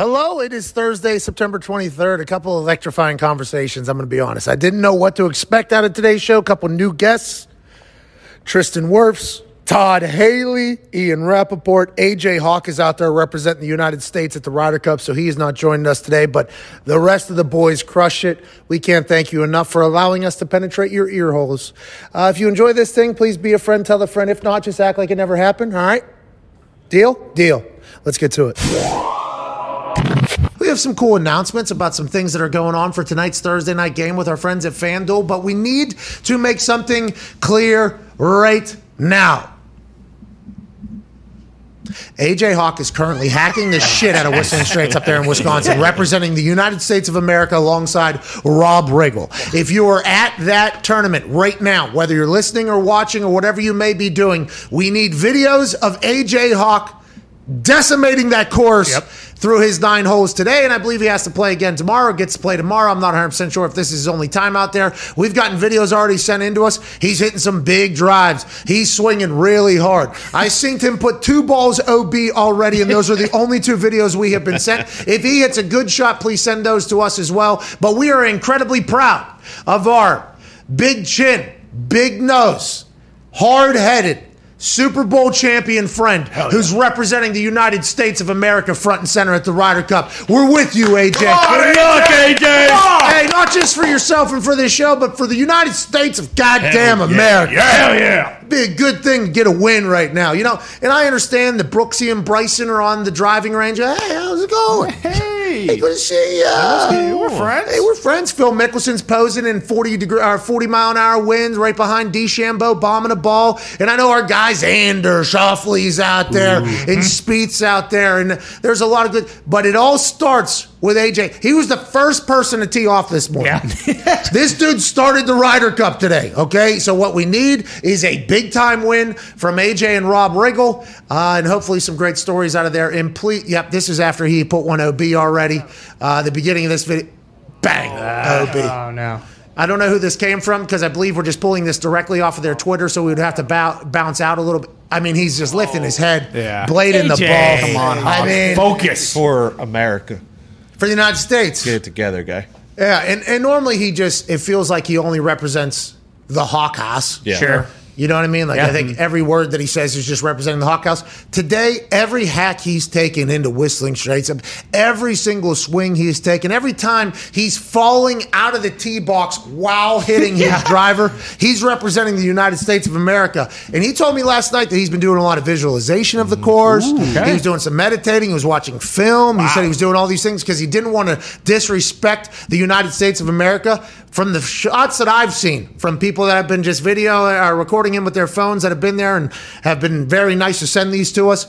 Hello, it is Thursday, September 23rd. A couple electrifying conversations, I'm going to be honest. I didn't know what to expect out of today's show. A couple new guests Tristan Wirfs, Todd Haley, Ian Rapoport, AJ Hawk is out there representing the United States at the Ryder Cup, so he is not joining us today, but the rest of the boys crush it. We can't thank you enough for allowing us to penetrate your ear holes. Uh, if you enjoy this thing, please be a friend, tell a friend. If not, just act like it never happened, all right? Deal? Deal. Let's get to it. We have some cool announcements about some things that are going on for tonight's Thursday night game with our friends at FanDuel, but we need to make something clear right now. AJ Hawk is currently hacking the shit out of Whistling Straits up there in Wisconsin, representing the United States of America alongside Rob Riggle. If you are at that tournament right now, whether you're listening or watching or whatever you may be doing, we need videos of AJ Hawk decimating that course Yep. Through his nine holes today. And I believe he has to play again tomorrow, gets to play tomorrow. I'm not 100% sure if this is his only time out there. We've gotten videos already sent into us. He's hitting some big drives. He's swinging really hard. I seen him put two balls OB already, and those are the only two videos we have been sent. If he hits a good shot, please send those to us as well. But we are incredibly proud of our big chin, big nose, hard headed, Super Bowl champion friend who's representing the United States of America front and center at the Ryder Cup. We're with you, AJ. Good luck, AJ. Hey, not just for yourself and for this show, but for the United States of goddamn America. Yeah. Hell yeah. Be a good thing to get a win right now, you know. And I understand that Brooksy and Bryson are on the driving range. Hey, how's it going? Hey, Hey. good to see ya. Uh, we're friends. Hey, we're friends. Phil Mickelson's posing in 40 degree or 40 mile an hour winds right behind DeChambeau bombing a ball. And I know our guys Xander Schauffele's out there and Spieth's out there. And there's a lot of good, but it all starts with AJ. He was the first person to tee off this morning. this dude started the Ryder Cup today. Okay. So what we need is a big time win from AJ and Rob Riggle. Uh, and hopefully some great stories out of there. And please, yep, this is after he put one OB already. Uh, the beginning of this video. Bang. oh, OB. Oh, no. I don't know who this came from because I believe we're just pulling this directly off of their Twitter, so we would have to bow, bounce out a little bit. I mean, he's just lifting his head, Yeah. blade in the ball. Come on, I mean, Focus. for America. For the United States. Get it together, guy. Yeah, and, and normally he just, it feels like he only represents the Hawk House. Yeah. Sure. You know what I mean? Like, Yeah. I think mm-hmm. every word that he says is just representing the Hawk House. Today, every hack he's taken into Whistling Straits, every single swing he's taken, every time he's falling out of the tee box while hitting his driver, he's representing the United States of America. And he told me last night that he's been doing a lot of visualization of the course. okay. He was doing some meditating. He was watching film. He said he was doing all these things because he didn't want to disrespect the United States of America. From the shots that I've seen from people that have been just video or recording him with their phones that have been there and have been very nice to send these to us.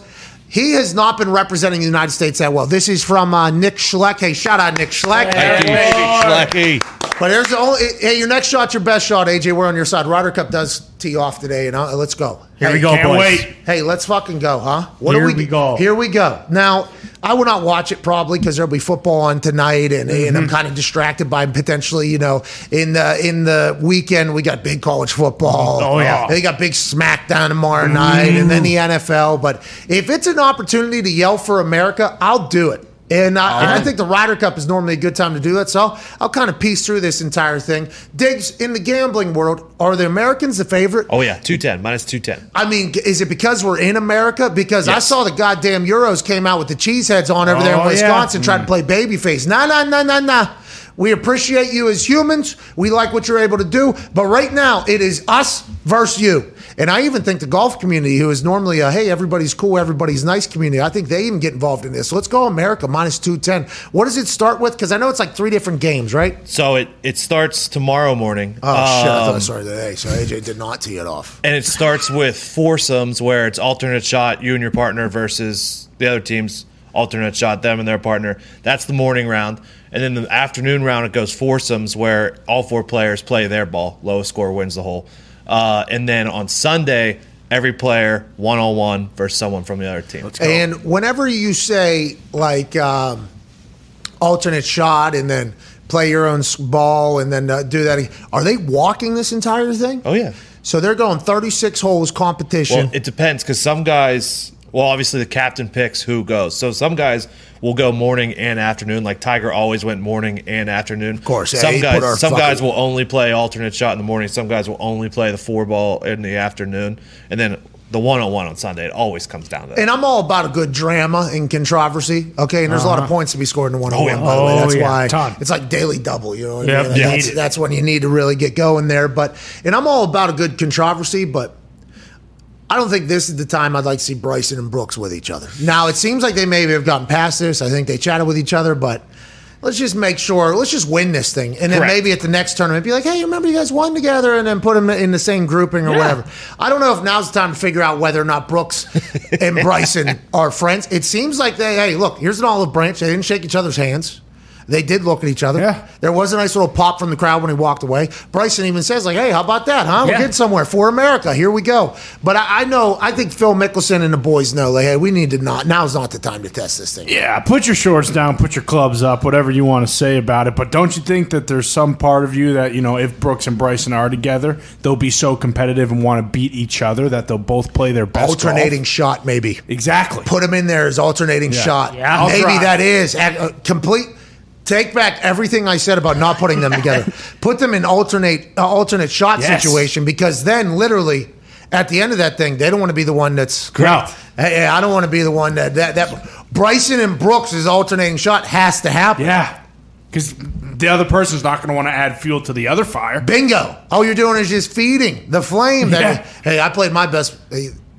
He has not been representing the United States that well. This is from uh, Nick Schleck. Hey, shout out Nick Schleck. Thank you, Schlecky. But there's the only hey, your next shot's your best shot, AJ. We're on your side. Ryder Cup does tee off today, and uh, let's go. Here Hey, we go, boys. wait. Hey, let's fucking go, huh? What Here do we go. Here we go. Now, I will not watch it probably because there'll be football on tonight, and, and Mm-hmm. I'm kind of distracted by potentially, you know, in the in the weekend we got big college football. Oh, yeah. they got big SmackDown tomorrow night, and then the NFL. But if it's an opportunity to yell for America, I'll do it. And I, and I uh-huh. think the Ryder Cup is normally a good time to do that. So I'll, I'll kind of piece through this entire thing. Diggs, in the gambling world, are the Americans the favorite? Oh yeah, two ten minus two ten. I mean, is it because we're in America? Because I saw the goddamn Euros came out with the cheeseheads on over there in Oh, yeah. Wisconsin trying to mm. play babyface. Nah, nah, nah, nah, nah. We appreciate you as humans. We like what you're able to do. But right now, it is us versus you. And I even think the golf community, who is normally a hey, everybody's cool, everybody's nice community, I think they even get involved in this. So let's go America minus 210. What does it start with? Because I know it's like three different games, right? So it it starts tomorrow morning. Oh, shit. I thought I Um, started today. So AJ did not tee it off. and it starts with foursomes where it's alternate shot, you and your partner versus the other team's alternate shot, them and their partner. That's the morning round. And then the afternoon round, it goes foursomes where all four players play their ball. Lowest score wins the hole. Uh, and then on Sunday, every player one on one versus someone from the other team. And whenever you say like um, alternate shot and then play your own ball and then uh, do that, are they walking this entire thing? Oh yeah. So they're going 36 holes competition. Well, it depends because some guys Well, obviously the captain picks who goes. So some guys will go morning and afternoon. Like Tiger always went morning and afternoon. Of course, yeah, some he guys some fucking- guys will only play alternate shot in the morning. Some guys will only play the four ball in the afternoon, and then the one on one on Sunday. It always comes down to that. And I'm all about a good drama and controversy. Okay, and there's a lot of points to be scored in the one on one. By the way, Oh, that's yeah, why ton. it's like daily double. You know, what I mean? Like, yeah. that's, that's when you need to really get going there. But and I'm all about a good controversy, but. I don't think this is the time I'd like to see Bryson and Brooks with each other. Now it seems like they maybe have gotten past this. I think they chatted with each other, but let's just make sure. Let's just win this thing, and then Correct. maybe at the next tournament, be like, "Hey, remember you guys won together?" And then put them in the same grouping or Yeah. whatever. I don't know if now's the time to figure out whether or not Brooks and Bryson are friends. It seems like they. Hey, look, here's an olive branch. They didn't shake each other's hands. They did look at each other. Yeah. There was a nice little pop from the crowd when he walked away. Bryson even says, like, hey, how about that, huh? We're Yeah. getting somewhere for America. Here we go. But I, I know, I think Phil Mickelson and the boys know, like, hey, we need to not, now's not the time to test this thing. Yeah, put your shorts down, put your clubs up, whatever you want to say about it. But don't you think that there's some part of you that, you know, if Brooks and Bryson are together, they'll be so competitive and want to beat each other that they'll both play their best. Alternating golf? shot, maybe. Exactly. Put him in there as alternating Yeah. shot. Yeah, I'll maybe try. that is complete. Take back everything I said about not putting them together. Put them in alternate uh, alternate shot Yes. situation because then literally at the end of that thing, they don't want to be the one that's Correct. Hey, hey, I don't want to be the one that that, that Bryson and Brooks' is alternating shot has to happen. Yeah. Because the other person's not going to want to add fuel to the other fire. Bingo. All you're doing is just feeding the flame. That, Yeah. Hey, I played my best.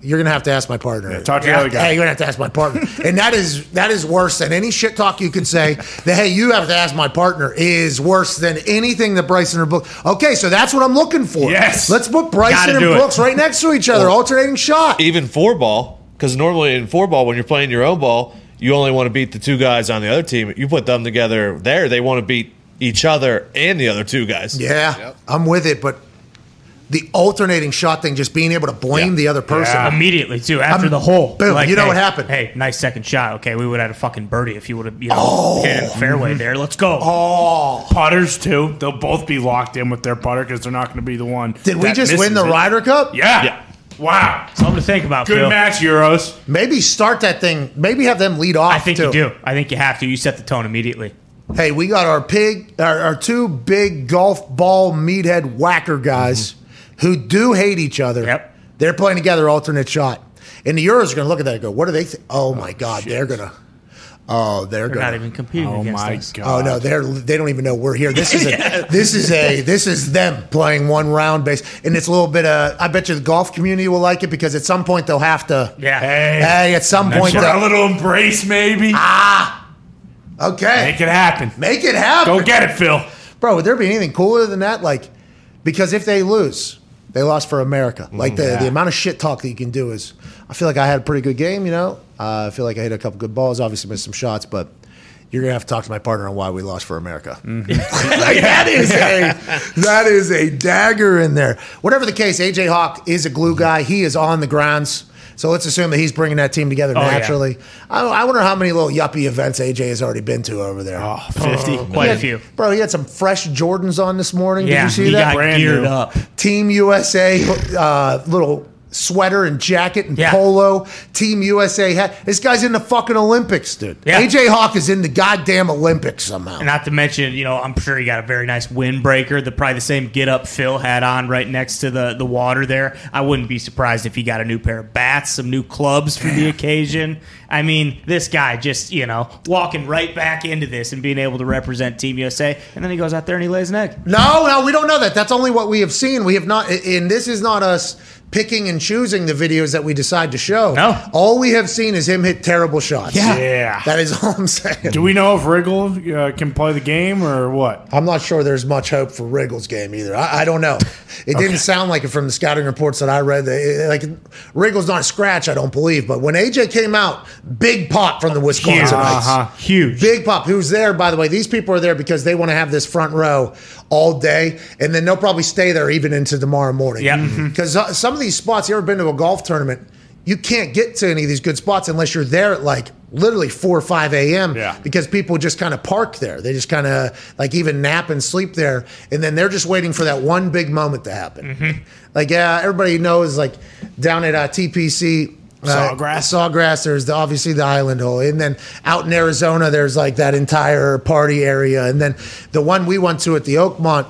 Hey, You're gonna have to ask my partner. talk to the other guy. Hey, you're gonna have to ask my partner, and that is that is worse than any shit talk you can say. That hey, you have to ask my partner is worse than anything that Bryson or Brooks. Okay, so that's what I'm looking for. Yes. let's put Bryson Gotta and do it. Brooks right next to each other, alternating shot. even four ball, because normally in four ball, when you're playing your own ball, you only want to beat the two guys on the other team. You put them together there, they want to beat each other and the other two guys. Yeah, I'm with it, but the alternating shot thing, just being able to blame Yeah. the other person. Yeah. Immediately too after I'm- the hole. boom, you know hey, what happened. Hey, nice second shot. Okay, we would have had a fucking birdie if you would have you know oh. hit it in the fairway mm-hmm. there. Let's go. Oh, Putters, too. They'll both be locked in with their putter because they're not going to be the one. did we just win the it. Ryder Cup? Yeah. Yeah. Wow. Something to think about. Good Phil. match, Euros. Maybe start that thing. Maybe have them lead off. I think too. you do. I think you have to. You set the tone immediately. Hey, we got our pig, our, our two big golf ball meathead whacker guys who do hate each other. Yep. They're playing together alternate shot. And the Euros are going to look at that and go, what do they think? Oh, my God, they're going to. Oh, they're, They're going not even competing Oh, against my us. God. Oh no, they're they don't even know we're here. This is a, this is a this is them playing one round base, and it's a little bit of. I bet you the golf community will like it because at some point they'll have to. Yeah. Hey. Hey, at some point, For a little embrace, maybe. Ah. Okay, Make it happen. make it happen. Go get it, Phil. Bro, would there be anything cooler than that? Like, because if they lose, they lost for America. Mm-hmm. Like the, yeah. the amount of shit talk that you can do is. I feel like I had a pretty good game. You know, uh, I feel like I hit a couple good balls. Obviously missed some shots, but. You're gonna have to talk to my partner on why we lost for America. Mm-hmm. like, that is a that is a dagger in there. Whatever the case, AJ Hawk is a glue mm-hmm. guy. He is on the grounds. So let's assume that he's bringing that team together yeah. naturally. I, I wonder how many little yuppie events AJ has already been to over there. Oh, 50. Quite a few. Bro, he had some fresh Jordans on this morning. Yeah, Did you see he that? got Brand geared new. up. Team USA uh, little sweater and jacket and Yeah. polo. Team USA hat. This guy's in the fucking Olympics, dude. Yeah. AJ Hawk is in the goddamn Olympics somehow. Not to mention, you know, I'm sure he got a very nice windbreaker. The probably the same get up Phil had on right next to the the water there. I wouldn't be surprised if he got a new pair of bats, some new clubs for the occasion. I mean, this guy just you know walking right back into this and being able to represent Team USA, and then he goes out there and he lays an egg. No, no, we don't know that. That's only what we have seen. We have not, and this is not us picking and choosing the videos that we decide to show. No. All we have seen is him hit terrible shots. Yeah. Yeah. That is all I'm saying. Do we know if Riggle uh, can play the game or what? I'm not sure there's much hope for Riggle's game either. I, I don't know. It didn't sound like it from the scouting reports that I read. That, like Riggle's not a scratch, I don't believe. But when AJ came out, big pop from the Wisconsinites. Uh-huh. Huge. Big pop. Who's there, by the way? These people are there because they want to have this front row all day, and then they'll probably stay there even into tomorrow morning. Yeah. Because uh, some of these spots, you ever been to a golf tournament? You can't get to any of these good spots unless you're there at like literally 4 or 5 a.m. Yeah. because people just kind of park there. They just kind of like even nap and sleep there. And then they're just waiting for that one big moment to happen. Like, yeah, everybody knows, like down at uh, TPC, Uh, Sawgrass. Sawgrass. There's the, obviously the island hole, and then out in Arizona, there's like that entire party area, and then the one we went to at the Oakmont.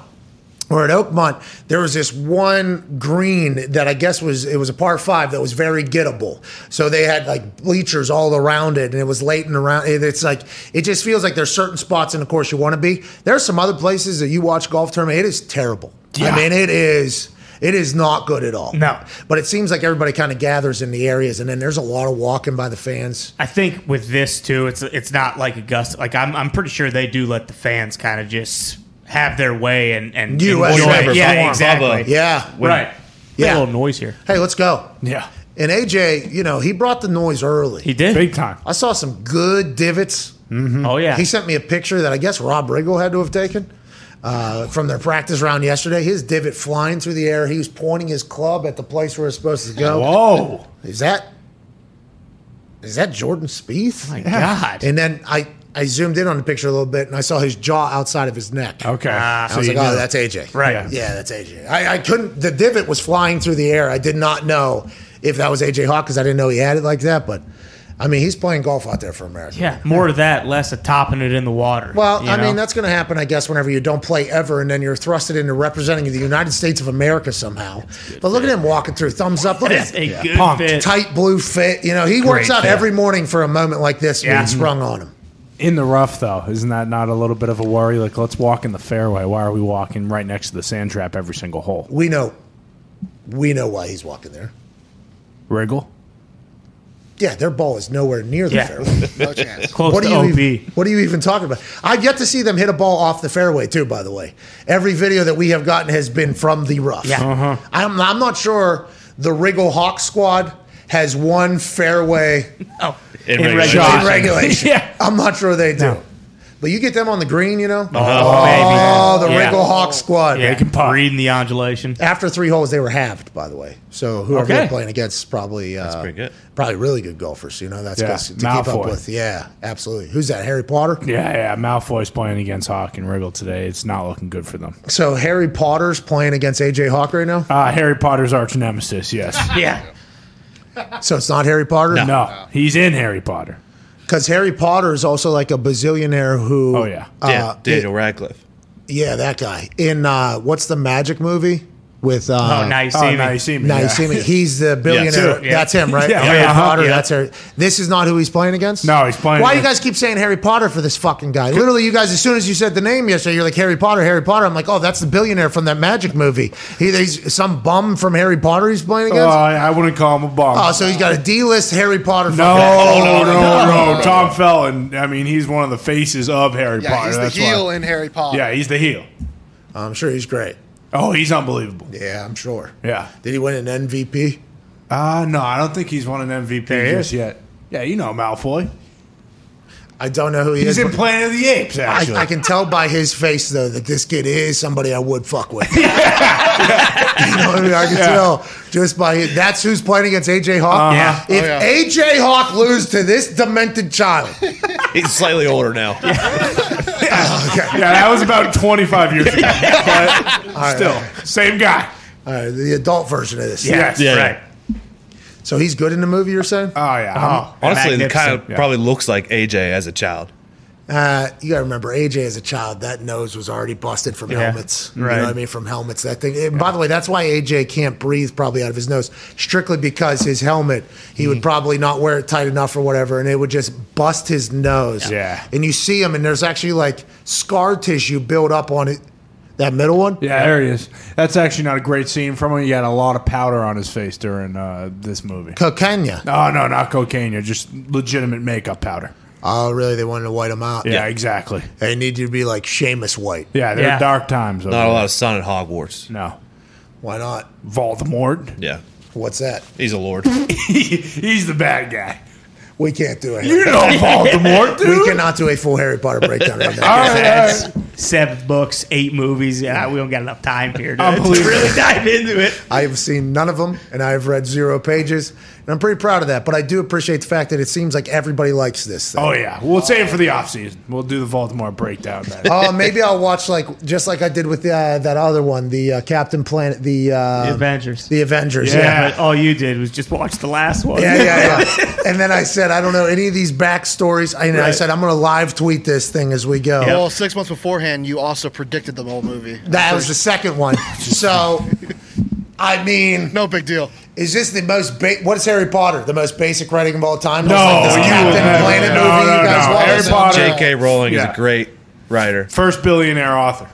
Or at Oakmont, there was this one green that I guess was it was a par five that was very gettable. So they had like bleachers all around it, and it was late and around. it- It's like it just feels like there's certain spots in the course you want to be. There are some other places that you watch golf tournament. It is terrible. Yeah. I mean, it is. It is not good at all. No. But it seems like everybody kind of gathers in the areas, and then there's a lot of walking by the fans. I think with this too, it's it's not like Augusta. Like I'm I'm pretty sure they do let the fans kind of just have their way and and US enjoy it. Yeah, form. exactly. Yeah. Right. Yeah. Yeah. A little noise here. Hey, let's go. Yeah. And AJ, you know, he brought the noise early. He did. Big time. I saw some good divots. Mm-hmm. Oh yeah. He sent me a picture that I guess Rob Riggle had to have taken uh, from their practice round yesterday. His divot flying through the air. He was pointing his club at the place where it's supposed to go. Whoa. Is that is that Jordan Spieth? My God. And then I I zoomed in on the picture a little bit and I saw his jaw outside of his neck. Okay. Ah. I was like, oh, that's AJ. Right. Yeah. Yeah, that's AJ. I, I couldn't. The divot was flying through the air. I did not know if that was AJ Hawk because I didn't know he had it like that. But I mean, he's playing golf out there for America. yeah. More of that, less of topping it in the water. Well, I know? mean, that's going to happen, I guess, whenever you don't play ever, and then you're thrusted into representing the United States of America somehow. But look at him walking through, thumbs up. Look That's at a him. good Punked. fit. tight blue fit. You know, he works out fit. every morning for a moment like this Yeah. being sprung on him. In the rough, though, isn't that not a little bit of a worry? Like, let's walk in the fairway. Why are we walking right next to the sand trap every single hole? We know, we know why he's walking there. Riggle? Yeah, their ball is nowhere near the Yeah. fairway. No chance. Close What to are, you OB. even, what are you even talking about? I've yet to see them hit a ball off the fairway, too, by the way. Every video that we have gotten has been from the rough. Yeah. Uh-huh. I'm, I'm not sure the Riggle Hawk squad has one fairway Oh, In in regulation. in regulation. regulation. Yeah. I'm not sure they do. But you get them on the green, you know? Oh, Oh, the baby. Yeah. Riggle Hawk squad. Yeah, can putt. reading the undulation. After three holes, they were halved, by the way. So whoever Okay. they're playing against probably uh, pretty good. Probably really good golfers. You know, that's Yeah, 'cause to keep up Malfoy. with. Yeah, absolutely. Who's that? Harry Potter. Yeah, yeah. Malfoy's playing against Hawk and Riggle today. It's not looking good for them. So Harry Potter's playing against AJ Hawk right now. Uh, Harry Potter's arch nemesis, yes. Yeah. So it's not Harry Potter. no, he's in Harry Potter. Because Harry Potter is also like a bazillionaire who. Oh, yeah. Dan- uh, Daniel Radcliffe. yeah, that guy in uh, what's the magic movie with? Uh, Oh, now you see Oh, me. now you see me. Yeah. you see me. He's the billionaire. Yeah. That's him, right? Yeah. Harry Yeah. Potter. Yeah. That's Harry. This is not who he's playing against. No, he's playing Why do you guys keep saying Harry Potter for this fucking guy? Literally, you guys. As soon as you said the name yesterday, you're like Harry Potter, Harry Potter. I'm like, oh, that's the billionaire from that magic movie. He, he's some bum from Harry Potter. He's playing Oh, against. I, I wouldn't call him a bum. oh, so he's got a D-list Harry Potter. no, fucking- no, no, no, Tom Felton. I mean, he's one of the faces of Harry Yeah, Potter. he's the that's heel why. in Harry Potter. Yeah, he's the heel. I'm sure he's great. Oh, he's unbelievable. Yeah, I'm sure. Yeah. Did he win an MVP? Uh, no, I don't think he's won an MVP There just is. yet. Yeah, you know Malfoy. I don't know who he is. He's is. in but Planet of the Apes, actually. I, I can tell by his face though that this kid is somebody I would fuck with. you know what I mean? I can tell just by his, that's who's playing against AJ Hawk. Yeah. If Oh, yeah. AJ Hawk lose to this demented child, He's slightly older now. yeah, that was about 25 years ago. But still, same guy. all right, the adult version of this. Yes. Yeah. Right. So he's good in the movie. You're saying? Oh, yeah. I'm- Oh, Honestly, it kind of yeah. probably looks like AJ as a child. Uh, you got to remember, AJ as a child, that nose was already busted from Yeah. helmets. You Right. know what I mean? From helmets. That thing. And by the way, that's why AJ can't breathe probably out of his nose, strictly because his helmet, he Mm-hmm. would probably not wear it tight enough or whatever, and it would just bust his nose. Yeah. And you see him, and there's actually like scar tissue built up on it. That middle one? Yeah, there he is. That's actually not a great scene from him. He had a lot of powder on his face during uh, this movie. Cocaine. No, no, not cocaine. Just legitimate makeup powder. Oh, really? They wanted to white him out. Yeah, exactly. They need you to be like Seamus White. Yeah, they're Yeah. dark times. over Not a lot of sun at Hogwarts. No. Why not? Voldemort. Yeah. What's that? He's a lord. He's the bad guy. We can't do it. You know Voldemort, dude. We cannot do a full Harry Potter breakdown right now. All right, all right. seven books, eight movies. Yeah, we don't got enough time here to, to Unbelievable. really dive into it. I have seen none of them, and I have read zero pages, and I'm pretty proud of that. But I do appreciate the fact that it seems like everybody likes this. Thing. Oh yeah, we'll save it for the offseason. We'll do the Baltimore breakdown. Then. Oh, maybe I'll watch like just like I did with uh, that other one, the uh, Captain Planet, the uh, The Avengers. the Avengers. Yeah. Yeah. But all you did was just watch the last one. Yeah, yeah, yeah. and then I said, I don't know any of these backstories. And I said, I'm going to live tweet this thing as we go. Well, six months beforehand, you also predicted the whole movie. That was the second one. So, I mean, No big deal. Is this the most ba- what is Harry Potter? The most basic writing of all time? No, Like this you Captain would never- Planet no, movie no, you guys no. watched? Harry Potter- J.K. Rowling is a great writer. First billionaire author.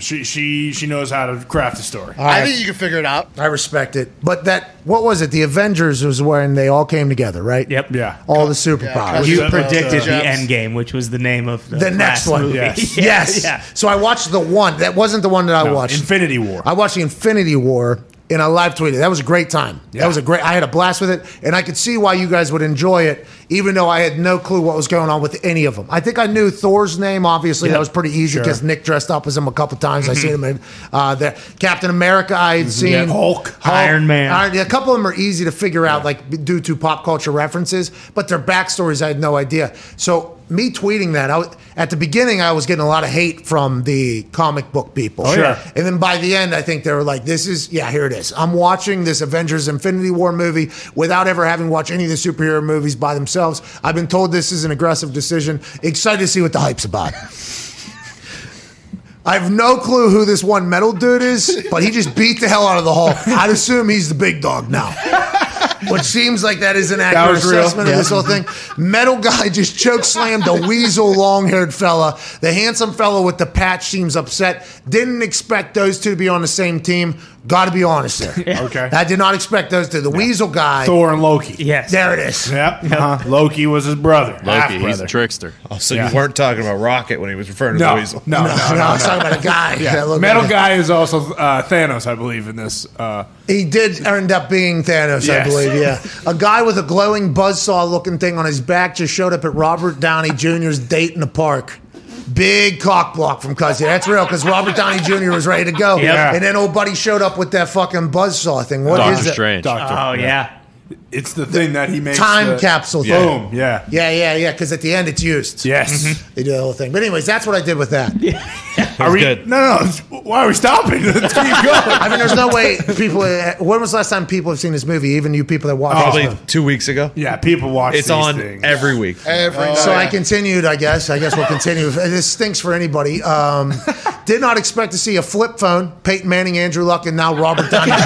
She she she knows how to craft a story. All I think you can figure it out. I respect it. But that, what was it? The Avengers was when they all came together, right? Yep. Yeah. All the superpowers. You Yeah, predicted uh, the Jeffs. end game, which was the name of the, the next one. movie. Yes. Yeah, yes. Yeah. So I watched the one. That wasn't the one that I No, watched. Infinity War. I watched the Infinity War and I live tweeted. That was a great time. Yeah. That was a great. I had a blast with it, and I could see why you guys would enjoy it, even though I had no clue what was going on with any of them. I think I knew Thor's name. Obviously, that was pretty easy Sure. because Nick dressed up as him a couple times. I seen him in uh, the Captain America. I had seen Yeah, Hulk. Iron Man. Iron- a couple of them are easy to figure out, like due to pop culture references, but their backstories I had no idea. So me tweeting that, I at the beginning I was getting a lot of hate from the comic book people. Oh, sure. yeah. And then by the end, I think they were like, "This is yeah, here it is." I'm watching this Avengers: Infinity War movie without ever having watched any of the superhero movies by themselves. I've been told this is an aggressive decision. Excited to see what the hype's about. I have no clue who this one metal dude is, but he just beat the hell out of the Hulk. I'd assume he's the big dog now. Which seems like that is an accurate assessment of this whole thing. Metal guy just choke slammed a weasel long haired fella. The handsome fella with the patch seems upset. Didn't expect those two to be on the same team. Got to be honest there. Okay. I did not expect those two. The weasel guy. Thor and Loki. Yes. There it is. Yep. Uh-huh. Loki was his brother. Loki, he's a half-brother. trickster. Oh, so Yeah. you weren't talking about Rocket when he was referring to the weasel. no, No, no, no, no, I was talking about a guy. Yeah. that looked Metal like- guy is also uh, Thanos, I believe, in this. Uh, He did end up being Thanos, I Yes. believe. Yeah, a guy with a glowing buzzsaw looking thing on his back just showed up at Robert Downey Jr.'s date in the park. Big cock block from Cuzzy. That's real because Robert Downey Jr. was ready to go, Yep. and then old buddy showed up with that fucking buzzsaw thing. What is Doctor it? Strange. Doctor. Oh yeah. It's the thing that he makes. Time the- capsule thing. Boom. Yeah. Yeah, yeah, yeah. Because at the end, it's used. Yes. They do the whole thing. But anyways, that's what I did with that. Yeah. Are we? good. No, no. Why are we stopping? Let's keep going. I mean, there's no way people. When was the last time people have seen this movie? Even you people that watch Probably this movie. two weeks ago. yeah, people watch. It's these on things. every week. Every night. So I continued, I guess. I guess we'll continue. This stinks for anybody. Um, did not expect to see a flip phone, Peyton Manning, Andrew Luck, and now Robert Downey Jr.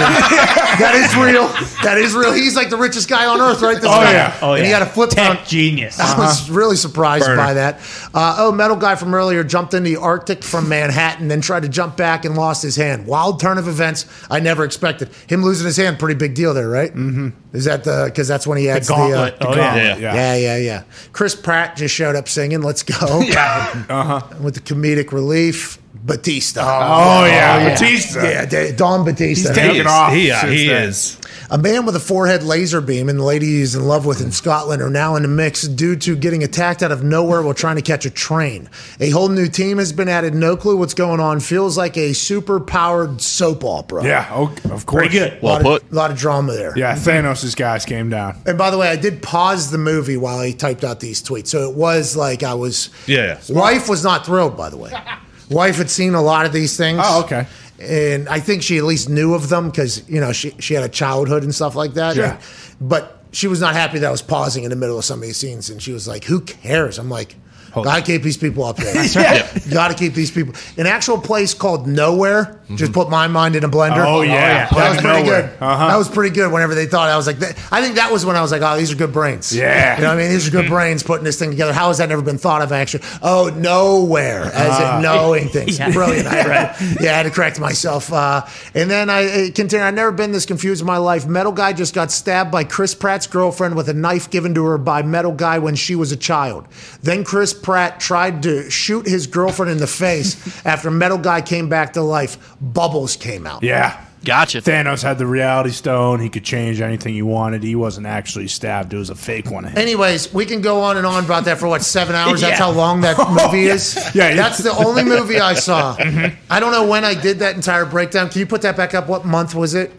that is real. That is real. He's like the richest guy on earth, right? This Oh, guy. yeah. Oh and yeah. he had a flip Tech phone. genius. I was really surprised Burner. by that. Uh, oh, metal guy from earlier jumped into the Arctic from Manhattan, then tried to jump back and lost his hand. Wild turn of events I never expected. Him losing his hand, pretty big deal there, right? Mm-hmm. Is that the because that's when he adds the, gauntlet. uh, Oh, the yeah. gauntlet. Yeah. yeah, yeah, yeah. Chris Pratt just showed up singing "Let's Go." yeah, uh-huh. with the comedic relief. Batista. Oh, yeah, Batista. Yeah, Don Batista. He's taking off. He, since he is. A man with a forehead laser beam and the lady he's in love with in Scotland are now in the mix due to getting attacked out of nowhere while trying to catch a train. A whole new team has been added. No clue what's going on. Feels like a super powered soap opera. Yeah, oh, of course. Pretty good. A lot, Well of, put. lot of drama there. Yeah, Thanos' guys came down. And by the way, I did pause the movie while I typed out these tweets. So it was like I was. Yeah. Wife was not thrilled, by the way. Wife had seen a lot of these things. Oh, okay. And I think she at least knew of them because, you know, she, she had a childhood and stuff like that. Yeah. But she was not happy that I was pausing in the middle of some of these scenes. And she was like, who cares? I'm like, gotta keep these people up there. Gotta keep these people. An actual place called Nowhere just put my mind in a blender. Oh, yeah. That was pretty nowhere. good. Uh-huh. That was pretty good whenever they thought I was like, that, I think that was when I was like, oh, these are good brains. Yeah. You know what I mean? These are good brains putting this thing together. How has that never been thought of actually? Oh, nowhere, as Ah. in knowing things. Yeah. Brilliant. I had, yeah, I had to correct myself. Uh, and then I uh, continue. I've never been this confused in my life. Metal Guy just got stabbed by Chris Pratt's girlfriend with a knife given to her by Metal Guy when she was a child. Then Chris Pratt tried to shoot his girlfriend in the face after Metal Guy came back to life. Bubbles came out. Yeah. Gotcha. Thanos had the reality stone. He could change anything he wanted. He wasn't actually stabbed. It was a fake one. of him. Anyways, we can go on and on about that for what seven hours. That's Yeah. how long that movie is. Yeah, yeah. that's the only movie I saw. I don't know when I did that entire breakdown. Can you put that back up? What month was it?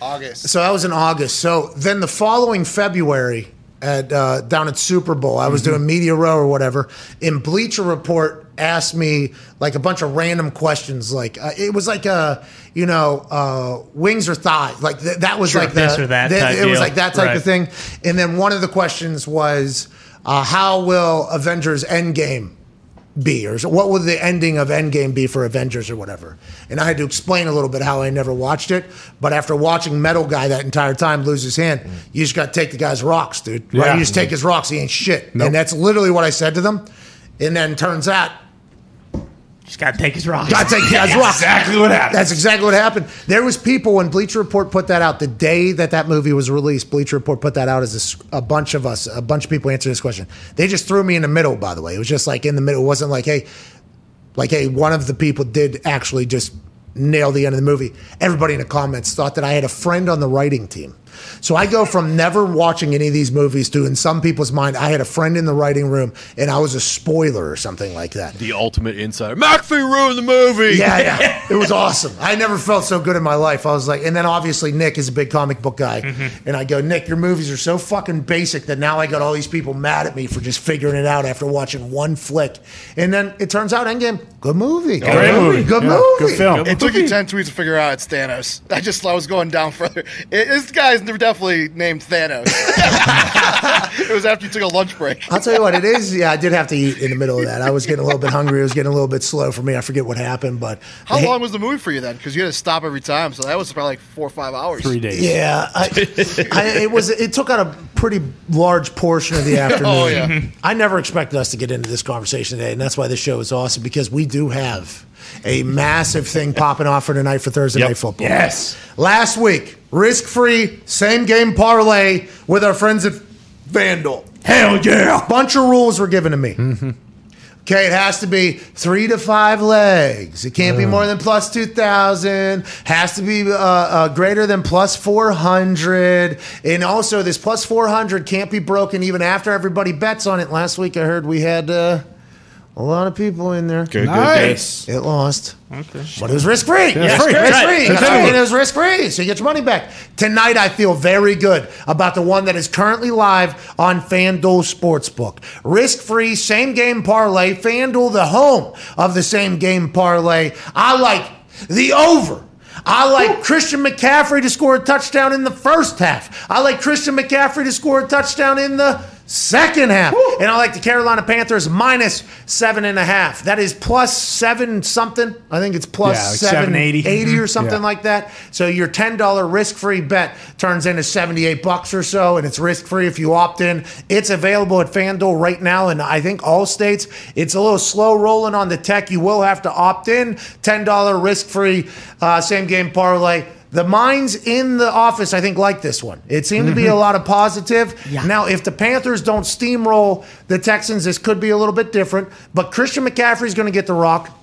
August. So that was in August. So then the following February at uh, down at Super Bowl, I was doing media row or whatever. In Bleacher Report asked me like a bunch of random questions. Like uh, it was like a you know uh, wings or thighs. Like th- that was Sure, like this the, or that It was like that type Right. of thing. And then one of the questions was uh, how will Avengers Endgame be, or what would the ending of Endgame be for Avengers or whatever? And I had to explain a little bit how I never watched it, but after watching Metal Guy that entire time lose his hand, you just got to take the guy's rocks, dude. Right? Yeah. You just take his rocks, he ain't shit. Nope. And that's literally what I said to them. And then turns out, Just got to take his rock. got to take the guy's rocks. exactly what happened. That's exactly what happened. There was people when Bleacher Report put that out the day that that movie was released. Bleacher Report put that out as a bunch of us, a bunch of people answered this question. They just threw me in the middle. By the way, it was just like in the middle. It wasn't like hey, like hey, one of the people did actually just nail the end of the movie. Everybody in the comments thought that I had a friend on the writing team. So I go from never watching any of these movies to, in some people's mind, I had a friend in the writing room and I was a spoiler or something like that. The ultimate insider. McAfee ruined the movie. Yeah, yeah. It was awesome. I never felt so good in my life. I was like, and then obviously Nick is a big comic book guy. Mm-hmm. And I go, Nick, your movies are so fucking basic that now I got all these people mad at me for just figuring it out after watching one flick. And then it turns out Endgame, good movie. Good Great movie. Good Yeah, movie. Good film. It took you ten tweets to figure out it's Thanos. I just I was going down further. It, this guy's definitely named Thanos. it was after you took a lunch break. I'll tell you what, it is. Yeah, I did have to eat in the middle of that. I was getting a little bit hungry. It was getting a little bit slow for me. I forget what happened, but How long was the movie for you then? Because you had to stop every time, so that was probably like four or five hours. Three days. Yeah, I, I, it was. It took out a pretty large portion of the afternoon. Oh, yeah. I never expected us to get into this conversation today, and that's why this show is awesome because we do have a massive thing popping off for tonight for Thursday Yep. night football. Yes. Last week, risk-free same game parlay with our friends at FanDuel. Hell yeah. A bunch of rules were given to me. Okay, it has to be three to five legs. It can't be more than plus 2,000. Has to be uh, uh, greater than plus 400. And also, this plus 400 can't be broken even after everybody bets on it. Last week, I heard we had uh, a lot of people in there. Good, good, Nice. It lost. Okay. But it was risk free. Yeah, risk free. free. Right. That's I mean, it. it was risk free. So you get your money back. Tonight, I feel very good about the one that is currently live on FanDuel Sportsbook. Risk free, same game parlay. FanDuel, the home of the same game parlay. I like the over. I like Christian McCaffrey to score a touchdown in the first half. I like Christian McCaffrey to score a touchdown in the second half. And I like the Carolina Panthers minus seven and a half. That is plus seven something. I think it's plus Yeah, like seven 780. 80 or Mhm. something Yeah. like that. So your $10 risk-free bet turns into 78 bucks or so and it's risk-free if you opt in. It's available at FanDuel right now and I think all states. It's a little slow rolling on the tech. You will have to opt in. $10 risk-free uh, same game parlay. The minds in the office, I think, like this one. It seemed to be a mm-hmm. lot of positive. Now, if the Panthers don't steamroll the Texans, this could be a little bit different. But Christian McCaffrey's going to get the rock.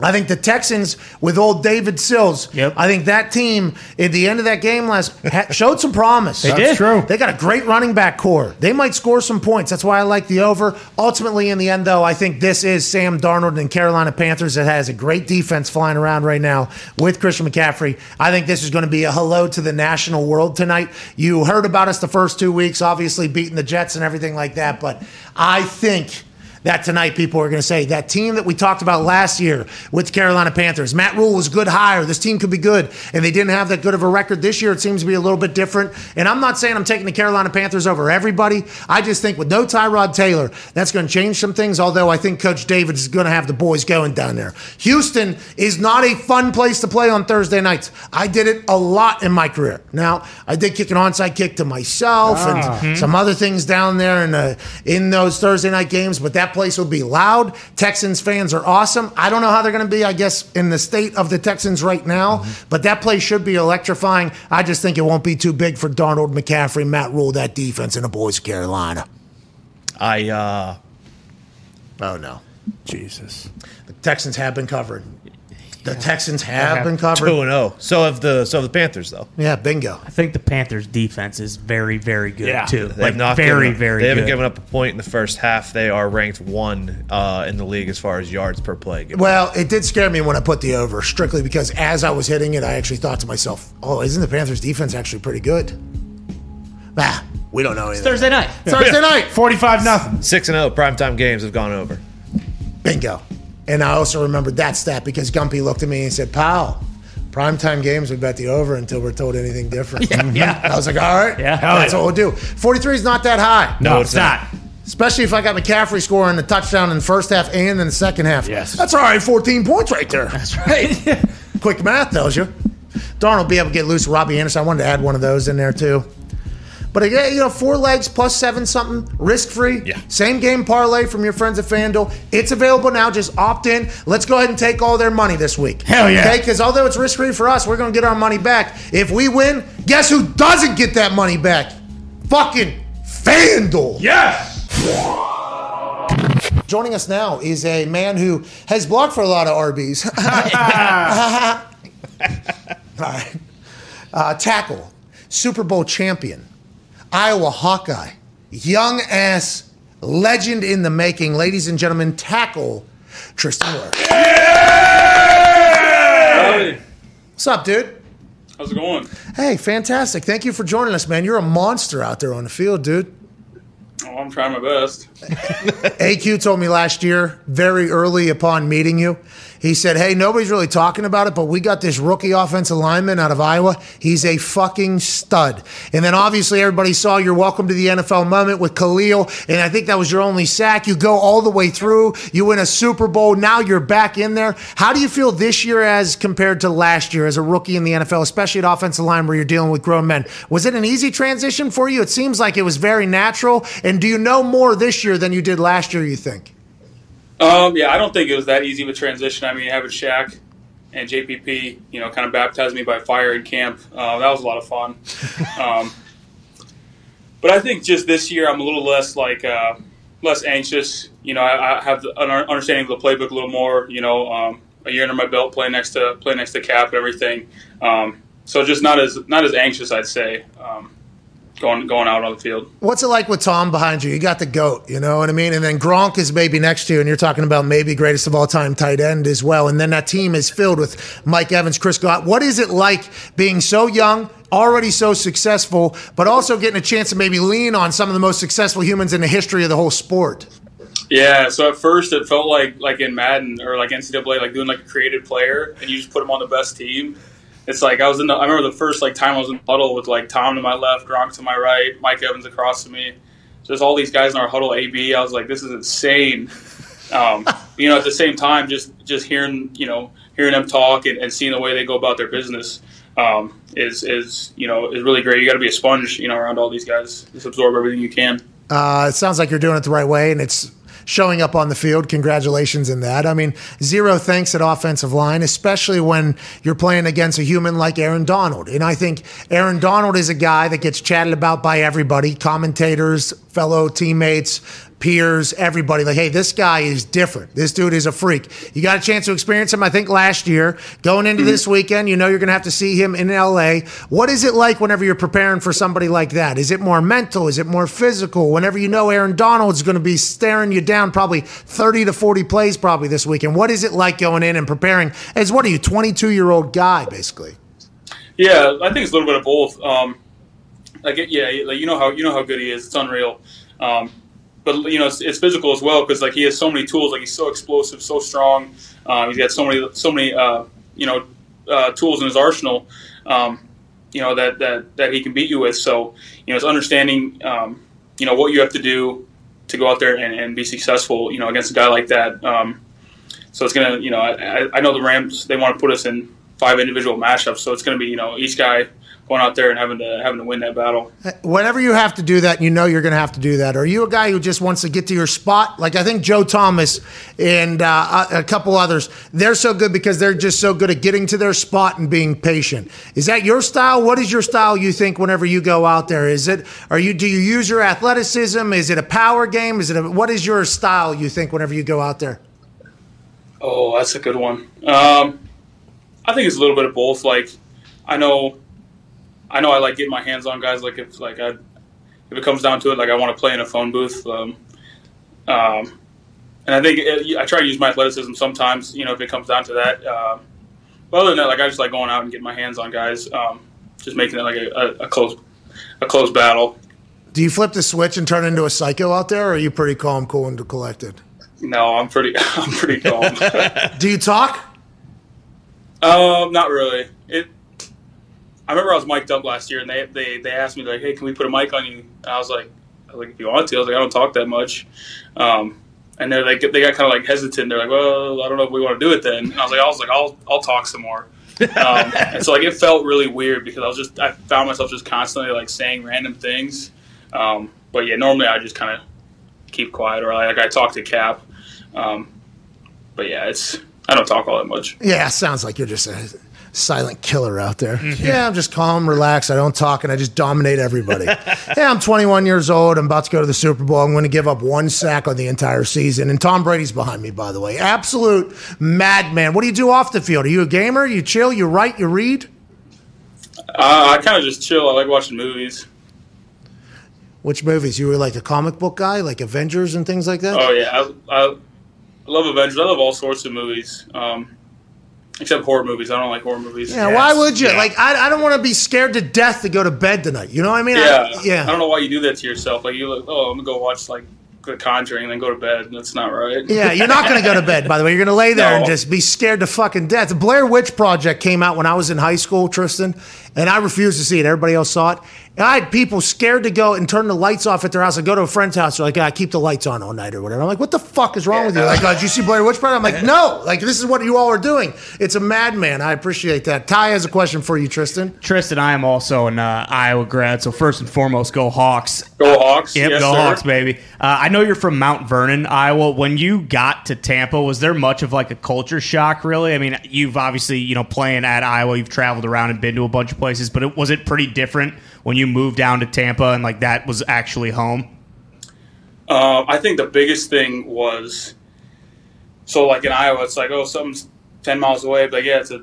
I think the Texans with old Davis Mills. Yep. I think that team at the end of that game last ha- showed some promise. They That's true. They got a great running back core. They might score some points. That's why I like the over. Ultimately, in the end, though, I think this is Sam Darnold and Carolina Panthers that has a great defense flying around right now with Christian McCaffrey. I think this is going to be a hello to the national world tonight. You heard about us the first two weeks, obviously beating the Jets and everything like that, but I think that tonight people are going to say that team that we talked about last year with the Carolina Panthers. Matt Rhule was good hire. This team could be good, and they didn't have that good of a record this year. It seems to be a little bit different. And I'm not saying I'm taking the Carolina Panthers over everybody. I just think with no Tyrod Taylor, that's going to change some things. Although I think Coach David is going to have the boys going down there. Houston is not a fun place to play on Thursday nights. I did it a lot in my career. Now I did kick an onside kick to myself and some other things down there in uh, in those Thursday night games, but that place will be loud. Texans fans are awesome. I don't know how they're going to be, I guess, in the state of the Texans right now, but that place should be electrifying. I just think it won't be too big for Darnold, McCaffrey, Matt Rhule, that defense, and the boys of Carolina. I uh, Oh no, Jesus. the Texans have been covered. The Texans have Okay. been covered. Two and zero. So have the so have the Panthers though. Yeah, bingo. I think the Panthers' defense is very, very good Yeah. too. They've Like not very, given, very. They haven't good. given up a point in the first half. They are ranked one uh, in the league as far as yards per play. given. Well, it did scare me when I put the over, strictly because as I was hitting it, I actually thought to myself, "Oh, isn't the Panthers' defense actually pretty good?" Ah, we don't know anything. Thursday night. Thursday night, Forty-five nothing. Six and zero primetime games have gone over. bingo. And I also remembered that stat because Gumpy looked at me and said, "Pal, primetime games we bet the over until we're told anything different." Yeah. I was like, "All right, Yeah. that's what we'll do." Forty-three is not that high. No, it's it's not. Especially if I got McCaffrey scoring the touchdown in the first half and in the second half. Yes. That's all right, 14 points right there. That's right. Quick math tells you. Darnold be able to get loose with Robbie Anderson. I wanted to add one of those in there too. But again, you know, four legs plus seven something, risk free. Yeah. Same game parlay from your friends at FanDuel. It's available now. Just opt in. Let's go ahead and take all their money this week. Hell yeah. Okay, because although it's risk free for us, we're going to get our money back. If we win, guess who doesn't get that money back? Fucking FanDuel. Yes! Joining us now is a man who has blocked for a lot of RBs. All right. Uh, tackle, Super Bowl champion, Iowa Hawkeye, young ass legend in the making. Ladies and gentlemen, tackle Tristan Wirfs. Howdy. What's up, dude? How's it going? Hey, fantastic. Thank you for joining us, man. You're a monster out there on the field, dude. Oh, I'm trying my best. AQ told me last year, very early upon meeting you, he said, Hey, nobody's really talking about it, but we got this rookie offensive lineman out of Iowa. He's a fucking stud. And then obviously everybody saw your welcome to the NFL moment with Khalil, and I think that was your only sack. You go all the way through, you win a Super Bowl, now you're back in there. How do you feel this year as compared to last year as a rookie in the NFL, especially at offensive line where you're dealing with grown men? Was it an easy transition for you? It seems like it was very natural. And do you know more this year than you did last year, you think? Um, yeah, I don't think it was that easy of a transition. I mean, having Shaq and JPP, you know, kind of baptized me by fire in camp. Uh, that was a lot of fun. Um, but I think just this year, I'm a little less like uh, less anxious. You know, I, I have an understanding of the playbook a little more. You know, um, a year under my belt, playing next to playing next to Cap and everything. Um, so just not as not as anxious, I'd say, um, going going out on the field. What's it like with Tom behind you? You got the GOAT, you know what I mean? And then Gronk is maybe next to you, and you're talking about maybe greatest of all time tight end as well. And then that team is filled with Mike Evans, Chris Godwin. What is it like being so young, already so successful, but also getting a chance to maybe lean on some of the most successful humans in the history of the whole sport? Yeah, so at first it felt like like in Madden or like NCAA, like doing like a created player, and you just put them on the best team. It's like I was in the. I remember the first like time I was in the huddle with like Tom to my left, Gronk to my right, Mike Evans across to me. Just all these guys in our huddle. AB. I was like, this is insane. Um, you know, at the same time, just just hearing you know hearing them talk and, and seeing the way they go about their business um, is is you know is really great. You got to be a sponge, you know, around all these guys. Just absorb everything you can. Uh, it sounds like you're doing it the right way, and it's showing up on the field. Congratulations in that. I mean, zero thanks at offensive line, especially when you're playing against a human like Aaron Donald. And I think Aaron Donald is a guy that gets chatted about by everybody, commentators, fellow teammates, peers, everybody. Like, hey, this guy is different. This dude is a freak. You got a chance to experience him, I think, last year. Going into this weekend, you know you're going to have to see him in LA. What is it like whenever you're preparing for somebody like that? Is it more mental? Is it more physical? Whenever you know Aaron Donald's going to be staring you down probably 30 to 40 plays probably this weekend. What is it like going in and preparing as what are you, 22 year old guy, basically? Yeah, I think it's a little bit of both. Um, like, yeah, like you know how you know how good he is. It's unreal. Um, but you know, it's, it's physical as well because like he has so many tools. Like he's so explosive, so strong. Um, he's got so many, so many, uh, you know, uh, tools in his arsenal. Um, you know that that that he can beat you with. So you know, it's understanding, um, you know, what you have to do to go out there and, and be successful. You know, against a guy like that. Um, so it's gonna, you know, I, I- know the Rams they want to put us in five individual matchups. So it's gonna be, you know, each guy going out there and having to having to win that battle. Whenever you have to do that, you know you're going to have to do that. Are you a guy who just wants to get to your spot? Like I think Joe Thomas and uh, a a couple others, they're so good because they're just so good at getting to their spot and being patient. Is that your style? What is your style? You think whenever you go out there, is it? Are you? Do you use your athleticism? Is it a power game? Is it? A, what is your style? You think whenever you go out there? Oh, that's a good one. Um, I think it's a little bit of both. Like, I know, I know, I like getting my hands on guys. Like if like I, if it comes down to it, like I want to play in a phone booth. Um, um, and I think it, I try to use my athleticism sometimes. You know, if it comes down to that. Um, but other than that, like I just like going out and getting my hands on guys. Um, just making it like a, a, a close, a close battle. Do you flip the switch and turn into a psycho out there, or are you pretty calm, cool, and collected? No, I'm pretty, I'm pretty calm. Do you talk? Um, not really. I remember I was mic'd up last year, and they they, they asked me like, "Hey, can we put a mic on you?" And I was like, I was like, "If you want to," I was like, "I don't talk that much." Um, and they're like, they got kind of like hesitant. They're like, "Well, I don't know if we want to do it then." And I was like, "I was like, I'll I'll talk some more." um, and so like it felt really weird because I was just I found myself just constantly like saying random things. Um, but yeah, normally I just kind of keep quiet or like I talk to Cap. Um, but yeah, it's I don't talk all that much. Yeah, sounds like you're just a silent killer out there. Yeah, I'm just calm, relaxed. I don't talk, and I just dominate everybody. yeah, I'm 21 years old. I'm about to go to the Super Bowl. I'm going to give up one sack on the entire season. And Tom Brady's behind me, by the way. Absolute madman. What do you do off the field? Are you a gamer? You chill? You write? You read? Uh, I kind of just chill. I like watching movies. Which movies? You were like a comic book guy, like Avengers and things like that? Oh yeah, I, I, I love Avengers. I love all sorts of movies, um, except horror movies. I don't like horror movies. Yeah, why would you? Like, I, I don't want to be scared to death to go to bed tonight. You know what I mean? Yeah, I, yeah. I don't know why you do that to yourself. Like you look, oh, I'm gonna go watch like The Conjuring and then go to bed. That's not right. Yeah, you're not going to go to bed, by the way. You're going to lay there and just be scared to fucking death. The Blair Witch Project came out when I was in high school, Tristan, and I refused to see it. Everybody else saw it. And I had people scared to go and turn the lights off at their house. I go to a friend's house, they're like, I keep the lights on all night or whatever. I'm like, what the fuck is wrong with you? Like, oh, did you see Blair Witch Project? I'm like, no. Like, this is what you all are doing. It's a madman. I appreciate that. Ty has a question for you, Tristan. Tristan, I am also an uh, Iowa grad, so first and foremost, go Hawks. Go Hawks. Yep, yes, go sir. Hawks, baby. Uh, I know you're from Mount Vernon, Iowa. When you got to Tampa, was there much of like a culture shock? Really? I mean, you've obviously you know playing at Iowa, you've traveled around and been to a bunch of places, but it, was it pretty different when you moved down to Tampa and like that was actually home? Uh, I think the biggest thing was so like in Iowa, it's like oh something's ten miles away, but yeah, it's a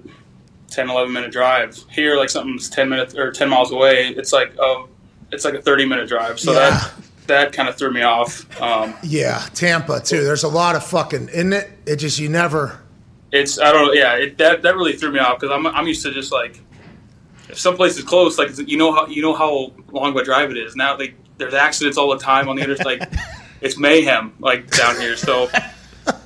10, 11 minute drive. Here, like something's ten minutes or ten miles away, it's like oh, it's like a thirty minute drive. So Yeah. that that kind of threw me off. Um, Yeah, Tampa, too. There's a lot of fucking, isn't it? It just, you never. it's I don't yeah it, that that really threw me off because I'm I'm used to just like if someplace is close like you know how you know how long of a drive it is now like there's accidents all the time on the interstate like it's mayhem like down here so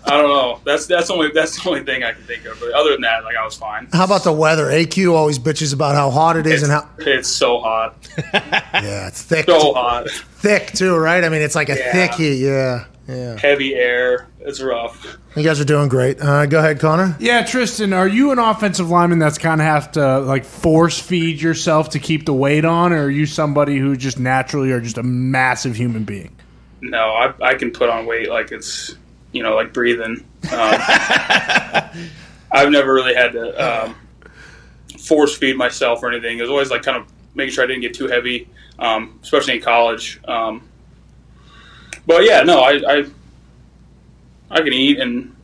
I don't know that's that's the only that's the only thing I can think of but other than that like I was fine How about the weather? AQ always bitches about how hot it is it's, and how. it's so hot Yeah, it's thick. so hot thick too, right? I mean, it's like a Yeah. thick heat. Yeah, yeah. heavy air it's rough You guys are doing great. Uh, go ahead, Connor. Yeah, Tristan, are you an offensive lineman that's kind of have to like force feed yourself to keep the weight on, or are you somebody who just naturally are just a massive human being? no I, I can put on weight like it's you know like breathing um, I've never really had to um, force feed myself or anything. It was always like kind of making sure I didn't get too heavy, um, especially in college. Um, but yeah, no, I, I I can eat and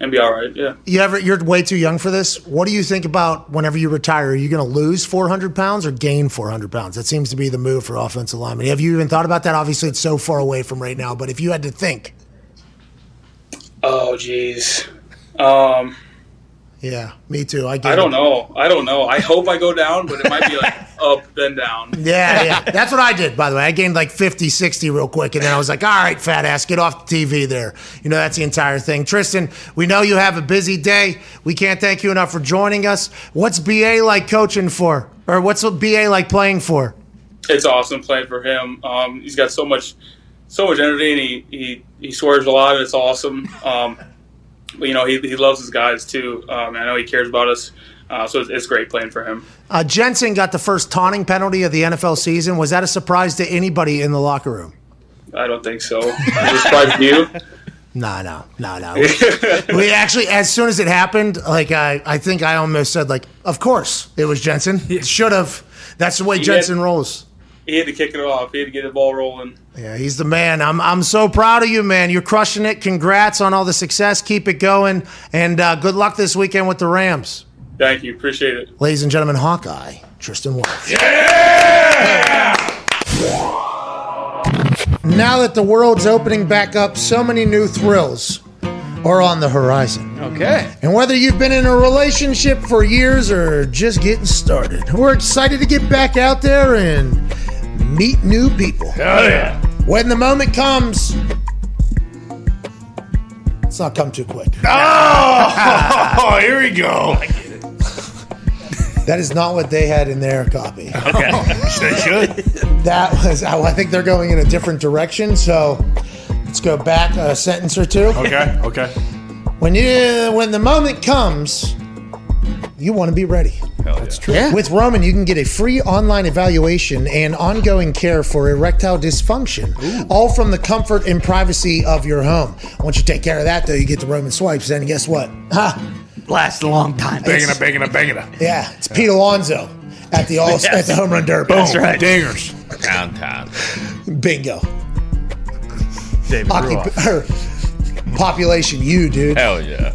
and be all right. Yeah. You ever? You're way too young for this. What do you think about whenever you retire? Are you going to lose 400 pounds or gain 400 pounds? That seems to be the move for offensive linemen. Have you even thought about that? Obviously, it's so far away from right now. But if you had to think, Oh, jeez. Um, yeah, me too. I get. I don't it. know. I don't know. I hope I go down, but it might be like up then down. Yeah, yeah. That's what I did, by the way. I gained like 50, 60 real quick. And then I was like, all right, fat ass, get off the TV there. You know, that's the entire thing. Tristan, we know you have a busy day. We can't thank you enough for joining us. What's BA like coaching for? Or what's BA like playing for? it's awesome playing for him. Um, he's got so much, so much energy, and he, he, he swears a lot. And it's awesome. Um, you know, he, he loves his guys too. Um, I know he cares about us. Uh, so it's, it's great playing for him. Uh, Jensen got the first taunting penalty of the NFL season. Was that a surprise to anybody in the locker room? I don't think so. It surprised you? No, no, no, no. we actually, as soon as it happened, like I, I think I almost said, like, of course it was Jensen. It should have. That's the way Jensen had- rolls. He had to kick it off. He had to get the ball rolling. Yeah, he's the man. I'm I'm so proud of you, man. You're crushing it. Congrats on all the success. Keep it going, and uh, good luck this weekend with the Rams. Thank you. Appreciate it. Ladies and gentlemen, Hawkeye, Tristan Wirfs. Now that the world's opening back up, so many new thrills are on the horizon. Okay. And whether you've been in a relationship for years or just getting started, we're excited to get back out there and meet new people. Hell yeah. When the moment comes, let's not come too quick. Oh, here we go. That is not what they had in their copy. Okay. they should. That was, I think they're going in a different direction. So let's go back a sentence or two. Okay. Okay. When you, when the moment comes, you want to be ready. That's true. Yeah. With Roman, you can get a free online evaluation and ongoing care for erectile dysfunction, all from the comfort and privacy of your home. Once you take care of that, though, you get the Roman swipes. and guess what? Ha! Lasts a long time. Banging it, banging it, banging it. Yeah, it's Pete Alonso at the all at the home run derby. Boom. right. Dingers. Downtown. Bingo. David Ruoff. Occup- er, population, you dude. Hell yeah.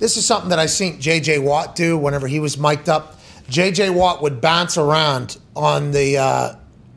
This is something that I seen JJ Watt do whenever he was mic'd up. JJ Watt would bounce around on the uh,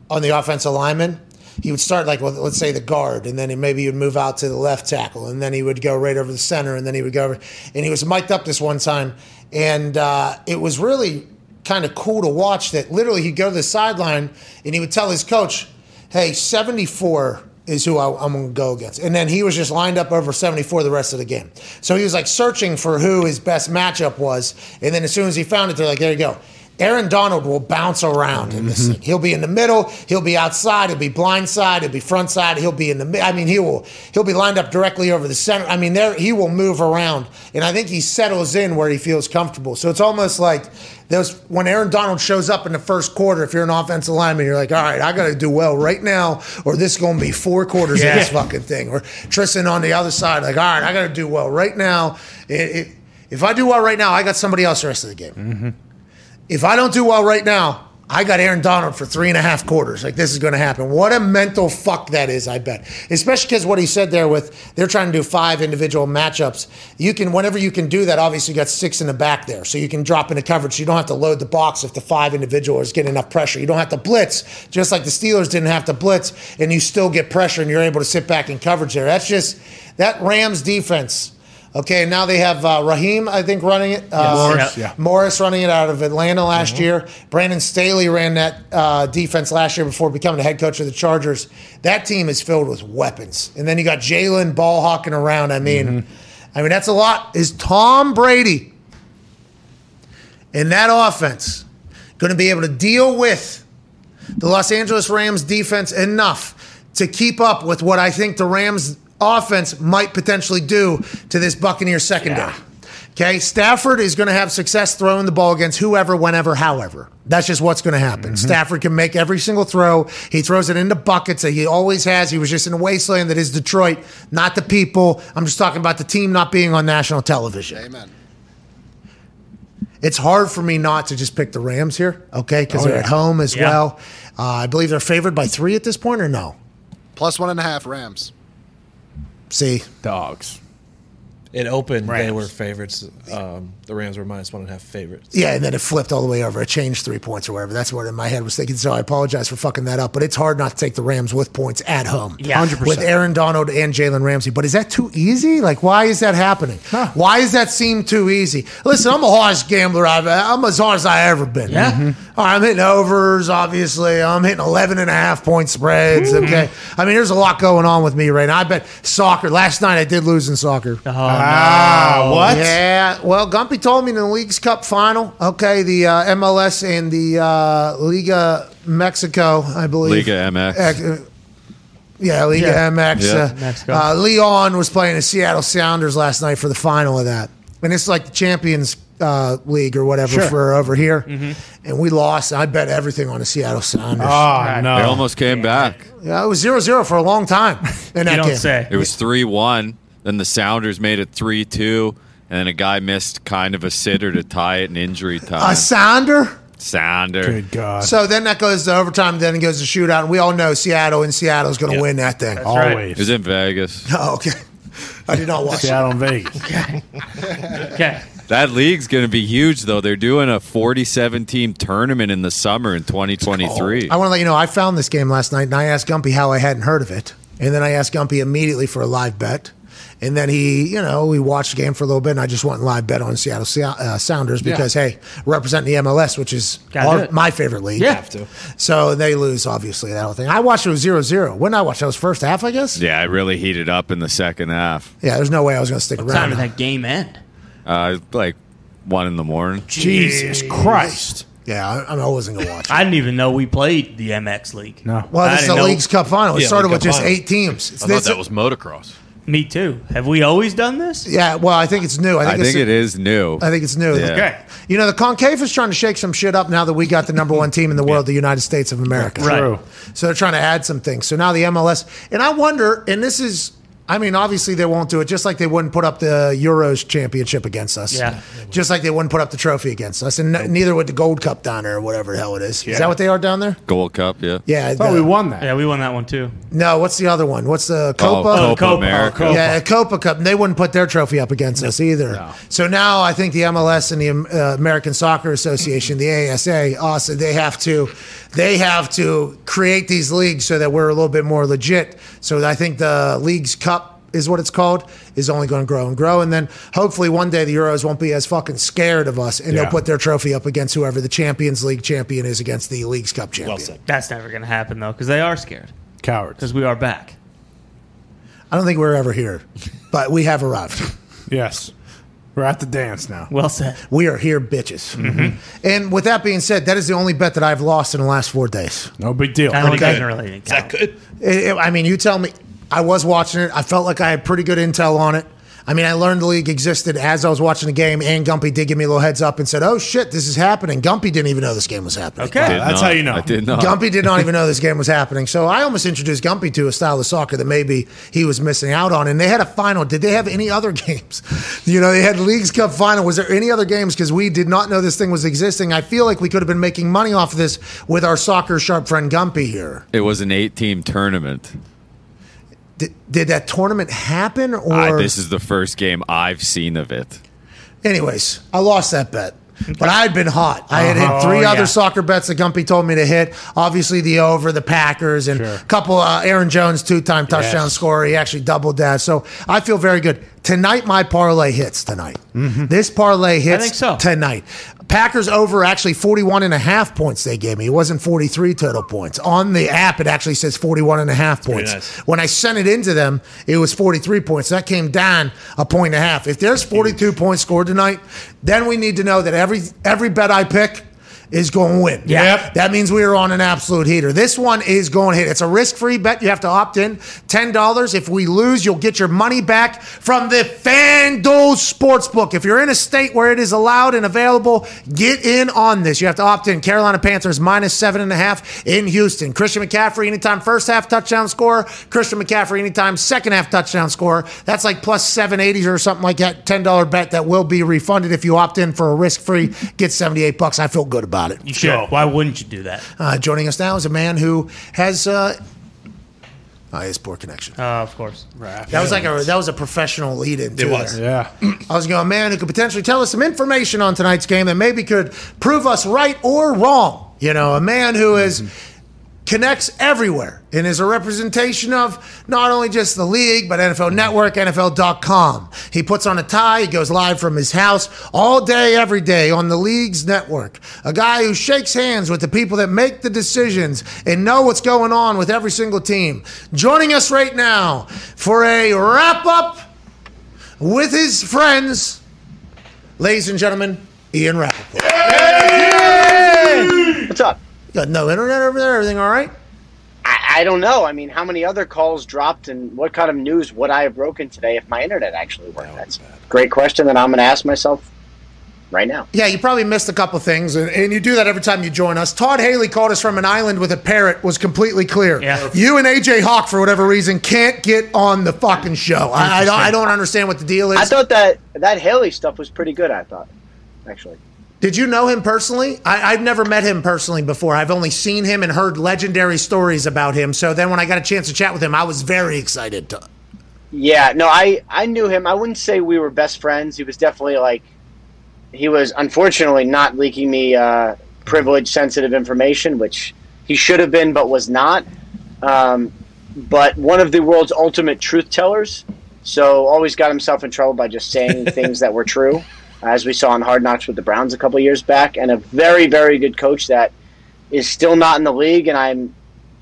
on the offensive lineman. He would start like with, let's say the guard, and then he maybe he would move out to the left tackle, and then he would go right over the center, and then he would go over. And he was mic'd up this one time, and uh, it was really kind of cool to watch. That literally he'd go to the sideline and he would tell his coach, "Hey, 74 is who I, I'm going to go against. And then he was just lined up over 74 the rest of the game. So he was like searching for who his best matchup was. And then as soon as he found it, they're like, there you go. Aaron Donald will bounce around in this mm-hmm. thing. He'll be in the middle. He'll be outside. He'll be blind side. He'll be front side. He'll be in the. I mean, he will. He'll be lined up directly over the center. I mean, there he will move around, and I think he settles in where he feels comfortable. So it's almost like there's when Aaron Donald shows up in the first quarter. If you're an offensive lineman, you're like, all right, I got to do well right now, or this is going to be four quarters of this fucking thing. Or Tristan on the other side, like, all right, I got to do well right now. It, it, if I do well right now, I got somebody else the rest of the game mm-hmm. If I don't do well right now, I got Aaron Donald for three and a half quarters. Like this is going to happen. What a mental fuck that is. I bet, especially because what he said there with they're trying to do five individual matchups. You can whenever you can do that. Obviously, you got six in the back there, so you can drop into coverage. You don't have to load the box if the five individuals get enough pressure. You don't have to blitz, just like the Steelers didn't have to blitz, and you still get pressure, and you're able to sit back in coverage there. That's just that Rams defense. Okay, now they have uh, Raheem, I think, running it. Uh, Morris, yeah. Morris running it out of Atlanta last year. Brandon Staley ran that uh, defense last year before becoming the head coach of the Chargers. That team is filled with weapons. And then you got Jalen ball hawking around. I mean, I mean that's a lot. Is Tom Brady in that offense going to be able to deal with the Los Angeles Rams defense enough to keep up with what I think the Rams offense might potentially do to this Buccaneer secondary. Okay, Stafford is going to have success throwing the ball against whoever, whenever, however. That's just what's going to happen. Stafford can make every single throw. He throws it into buckets that he always has. He was just in a wasteland that is Detroit, not the people. I'm just talking about the team not being on national television. Amen. It's hard for me not to just pick the Rams here, okay, because they're at home as Yeah. well. Uh, I believe they're favored by three at this point, or no? Plus one and a half Rams. See, Dogs. It opened. They were favorites. Um, the Rams were minus one and a half favorites. Yeah, and then it flipped all the way over. It changed three points or whatever. That's what in my head was thinking. So I apologize for fucking that up. But it's hard not to take the Rams with points at home. Yeah. 100%. With Aaron Donald and Jalen Ramsey. But is that too easy? Like, why is that happening? Why does that seem too easy? Listen, I'm a hardest gambler I've I'm as hard as I ever been. Yeah. All right, I'm hitting overs, obviously. I'm hitting 11 and a half point spreads. Okay. I mean, there's a lot going on with me right now. I bet soccer. Last night I did lose in soccer. Ah, what? Yeah. Well, Gumpy told me in the League's Cup final, okay, the uh, MLS and the uh, Liga Mexico, I believe. Liga MX. Uh, yeah, Liga Yeah. MX. Yeah. Uh, Mexico. uh, Leon was playing the Seattle Sounders last night for the final of that. And it's like the Champions uh, League or whatever Sure. for over here. Mm-hmm. And we lost. I bet everything on the Seattle Sounders. Oh, no. They almost came back. yeah, it was 0 0 for a long time in that You don't game. say. It was 3 1. Then the Sounders made it 3 2. And then a guy missed kind of a sitter to tie it in injury time. A Sounder? Sounder. Good God. So then that goes to overtime, then it goes to shootout. And we all know Seattle and Seattle's going to win that thing. right. Always. It was in Vegas. Oh, okay. I did not watch it. Seattle and Vegas. Okay. That league's going to be huge, though. They're doing a 47 team tournament in the summer in 2023. I want to let you know I found this game last night and I asked Gumpy how I hadn't heard of it. And then I asked Gumpy immediately for a live bet. And then he, you know, we watched the game for a little bit and I just went and live bet on Seattle uh, Sounders because, hey, representing the MLS, which is our- my favorite league. Yeah. Have to. So they lose, obviously, that whole thing. I watched it was 0 0. When I watched That was first half, I guess? yeah, it really heated up in the second half. Yeah, there's no way I was going to stick What time around. did that game end? Uh, like 1 in the morning. Jesus Christ. Yeah, I, I wasn't going to watch it. I didn't even know we played the MX League. No. Well, I this is the know- League's Cup final. It Yeah, started League with Cup just final. eight teams. It's I thought that was motocross. Me too. Have we always done this? yeah, well, I think it's new. I I think, think it's, new. I think it's new. Yeah. Okay. You know, the CONCACAF is trying to shake some shit up now that we got the number one team in the world, the United States of America. Right. True. So they're trying to add some things. So now the MLS, and I wonder, and this is, I mean, obviously they won't do it, just like they wouldn't put up the Euros championship against us. Yeah. Just like they wouldn't put up the trophy against us. And n- neither would the Gold Cup down there or whatever the hell it is. Is that what they are down there? Gold Cup, yeah. Yeah. I thought the- we won that. Yeah, we won that one too. No, what's the other one? What's the Oh, Copa? Copa, Copa. America. Oh, Yeah, Copa Cup. And they wouldn't put their trophy up against us either. So now I think the MLS and the uh, American Soccer Association, the ASA, also they have to they have to create these leagues so that we're a little bit more legit. So I think the Leagues Cup is what it's called is only going to grow and grow and then hopefully one day the Euros won't be as fucking scared of us and Yeah. they'll put their trophy up against whoever the Champions League champion is against the Leagues Cup champion. Well said. That's never going to happen though, because they are scared. Cowards. Because we are back. I don't think we're ever here, but we have arrived. Yes. We're at the dance now. Well said. We are here, bitches. Mm-hmm. And with that being said, that is the only bet that I've lost in the last four days. No big deal. I don't Okay. even really Is that good? It- it- I mean, you tell me. I was watching it. I felt like I had pretty good intel on it. I mean, I learned the league existed as I was watching the game, and Gumpy did give me a little heads up and said, "Oh shit, this is happening." Gumpy didn't even know this game was happening. Okay. Did That's not. how you know. I did not. Gumpy did not even know this game was happening. So I almost introduced Gumpy to a style of soccer that maybe he was missing out on. And they had a final. Did they have any other games? You know, they had Leagues Cup final. Was there any other games? Because we did not know this thing was existing. I feel like we could have been making money off of this with our soccer sharp friend Gumpy here. It was an eight team tournament. Did, did that tournament happen? Or I, this is the first game I've seen of it. Anyways, I lost that bet. But I had been hot. I had hit Uh-huh. three Oh, other yeah. soccer bets that Gumpy told me to hit. Obviously, the over, the Packers, and a couple. Uh, Aaron Jones, two-time touchdown Yes. scorer. He actually doubled that. So I feel very good tonight. My parlay hits tonight. This parlay hits so. tonight. Packers over actually 41 and a half points they gave me. It wasn't 43 total points. On the app, it actually says 41 and a half points. nice. When I sent it into them, it was 43 points. That came down a point and a half. If there's 42 points scored tonight, then we need to know that every every bet I pick is going to win. Yep. That means we are on an absolute heater. This one is going to hit. It's a risk-free bet. You have to opt in. $10. If we lose, you'll get your money back from the FanDuel Sportsbook. If you're in a state where it is allowed and available, get in on this. You have to opt in. Carolina Panthers minus seven and a half in Houston. Christian McCaffrey anytime first half touchdown score. Christian McCaffrey anytime second half touchdown score. That's like plus 780 or something like that. $10 bet that will be refunded if you opt in for a risk-free. Get 78 bucks. I feel good about it. You should. Why wouldn't you do that? Uh, joining us now is a man who has. Uh, oh, he has poor connection. Uh, of course. That was like a that was a professional lead in. It was. Yeah. I was going, a man who could potentially tell us some information on tonight's game that maybe could prove us right or wrong. You know, a man who is connects everywhere and is a representation of not only just the league, but NFL Network, NFL.com. He puts on a tie, he goes live from his house all day, every day on the league's network. A guy who shakes hands with the people that make the decisions and know what's going on with every single team. Joining us right now for a wrap up with his friends, ladies and gentlemen, Ian Rapoport. What's up? You got no internet over there? Everything all right? I, I don't know. I mean, how many other calls dropped and what kind of news would I have broken today if my internet actually worked? That's a great question that I'm going to ask myself right now. Yeah, you probably missed a couple things, and, and you do that every time you join us. Todd Haley called us from an island with a parrot. Was completely clear. Yeah. You and AJ Hawk, for whatever reason, can't get on the fucking show. I, I, don't, I don't understand what the deal is. I thought that that Haley stuff was pretty good. I thought, actually. Did you know him personally? I, I've never met him personally before. I've only seen him and heard legendary stories about him. So then when I got a chance to chat with him, I was very excited. To, Yeah, no, I I knew him. I wouldn't say we were best friends. He was definitely like he was unfortunately not leaking me uh, privileged, sensitive information, which he should have been, but was not. Um, but one of the world's ultimate truth tellers. So always got himself in trouble by just saying things that were true, as we saw in Hard Knocks with the Browns a couple years back, and a very very good coach that is still not in the league, and I'm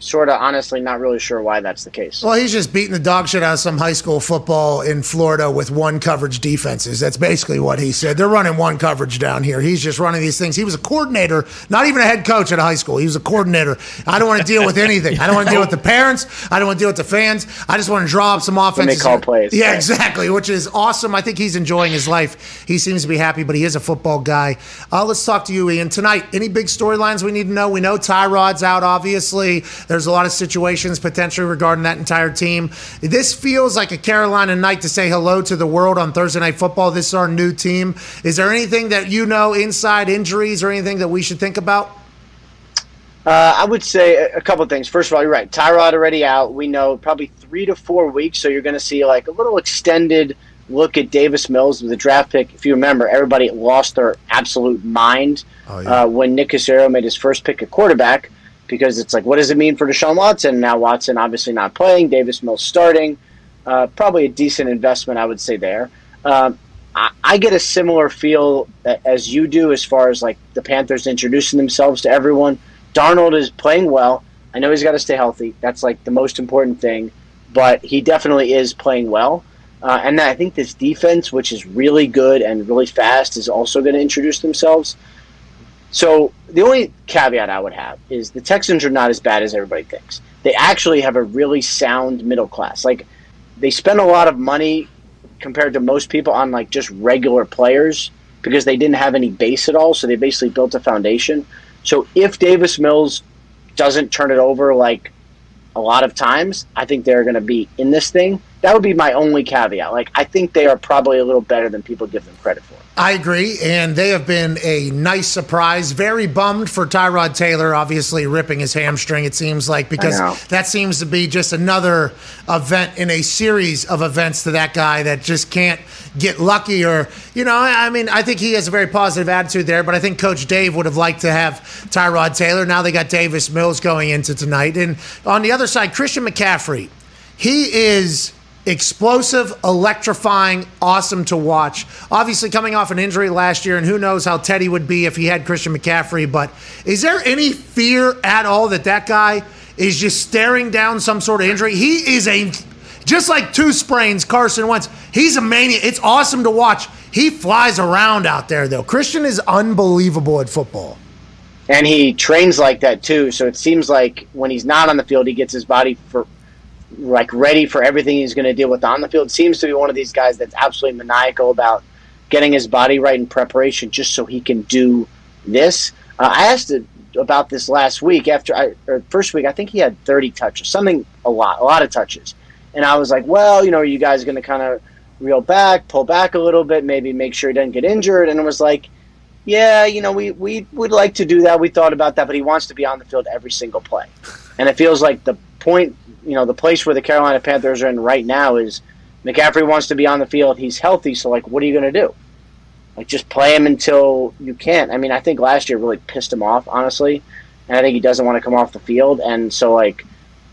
sort of honestly not really sure why that's the case. well, he's just beating the dog shit out of some high school football in Florida with one coverage defenses. That's basically what he said. They're running one coverage down here. He's just running these things. He was a coordinator, not even a head coach at a high school. He was a coordinator. I don't want to deal with anything. I don't want to deal with the parents. I don't want to deal with the fans. I just want to draw up some offenses. call plays. Yeah, exactly, which is awesome. I think he's enjoying his life. He seems to be happy, but he is a football guy. Uh, let's talk to you, Ian. Tonight, any big storylines we need to know? We know Tyrod's out, obviously. There's a lot of situations potentially regarding that entire team. This feels like a Carolina night to say hello to the world on Thursday Night Football. This is our new team. Is there anything that you know, inside injuries or anything that we should think about? Uh, I would say a, couple things. First of all, you're right. Tyrod already out. We know probably three to four weeks, so you're going to see like a little extended look at Davis Mills with the draft pick. If you remember, everybody lost their absolute mind uh, when Nick Caserio made his first pick at quarterback because it's like, what does it mean for Deshaun Watson? Now Watson obviously not playing, Davis Mills starting. Uh, probably a decent investment, I would say there. Um, I, I get a similar feel as you do as far as like the Panthers introducing themselves to everyone. Darnold is playing well. I know he's got to stay healthy. That's like the most important thing, but he definitely is playing well. Uh, and I think this defense, which is really good and really fast, is also going to introduce themselves. So the only caveat I would have is the Texans are not as bad as everybody thinks. They actually have a really sound middle class. Like they spend a lot of money compared to most people on like just regular players because they didn't have any base at all. So they basically built a foundation. So if Davis Mills doesn't turn it over like a lot of times, I think they're going to be in this thing. That would be my only caveat. Like I think they are probably a little better than people give them credit for. I agree, and they have been a nice surprise. Very bummed for Tyrod Taylor, obviously ripping his hamstring. It seems like because that seems to be just another event in a series of events to that guy that just can't get lucky. Or you know, I mean, I think he has a very positive attitude there, but I think Coach Dave would have liked to have Tyrod Taylor. Now they got Davis Mills going into tonight, and on the other side, Christian McCaffrey. He is explosive, electrifying, awesome to watch. Obviously, coming off an injury last year, and who knows how Teddy would be if he had Christian McCaffrey. But is there any fear at all that that guy is just staring down some sort of injury? He is a just like two sprains, Carson Wentz. He's a maniac. It's awesome to watch. He flies around out there, though. Christian is unbelievable at football. and he trains like that too. So it seems like when he's not on the field, he gets his body for like ready for everything he's going to deal with on the field. Seems to be one of these guys that's absolutely maniacal about getting his body right in preparation, just so he can do this. Uh, I asked about this last week after I or first week. I think he had thirty touches, something a lot, a lot of touches. And I was like, well, you know, are you guys going to kind of reel back, pull back a little bit, maybe make sure he doesn't get injured? And it was like yeah, you know, we, we would like to do that. We thought about that, but he wants to be on the field every single play. And it feels like the point, you know, the place where the Carolina Panthers are in right now is McCaffrey wants to be on the field. He's healthy, so, like, what are you going to do? Like, just play him until you can't. I mean, I think last year really pissed him off, honestly, and I think he doesn't want to come off the field. And so, like,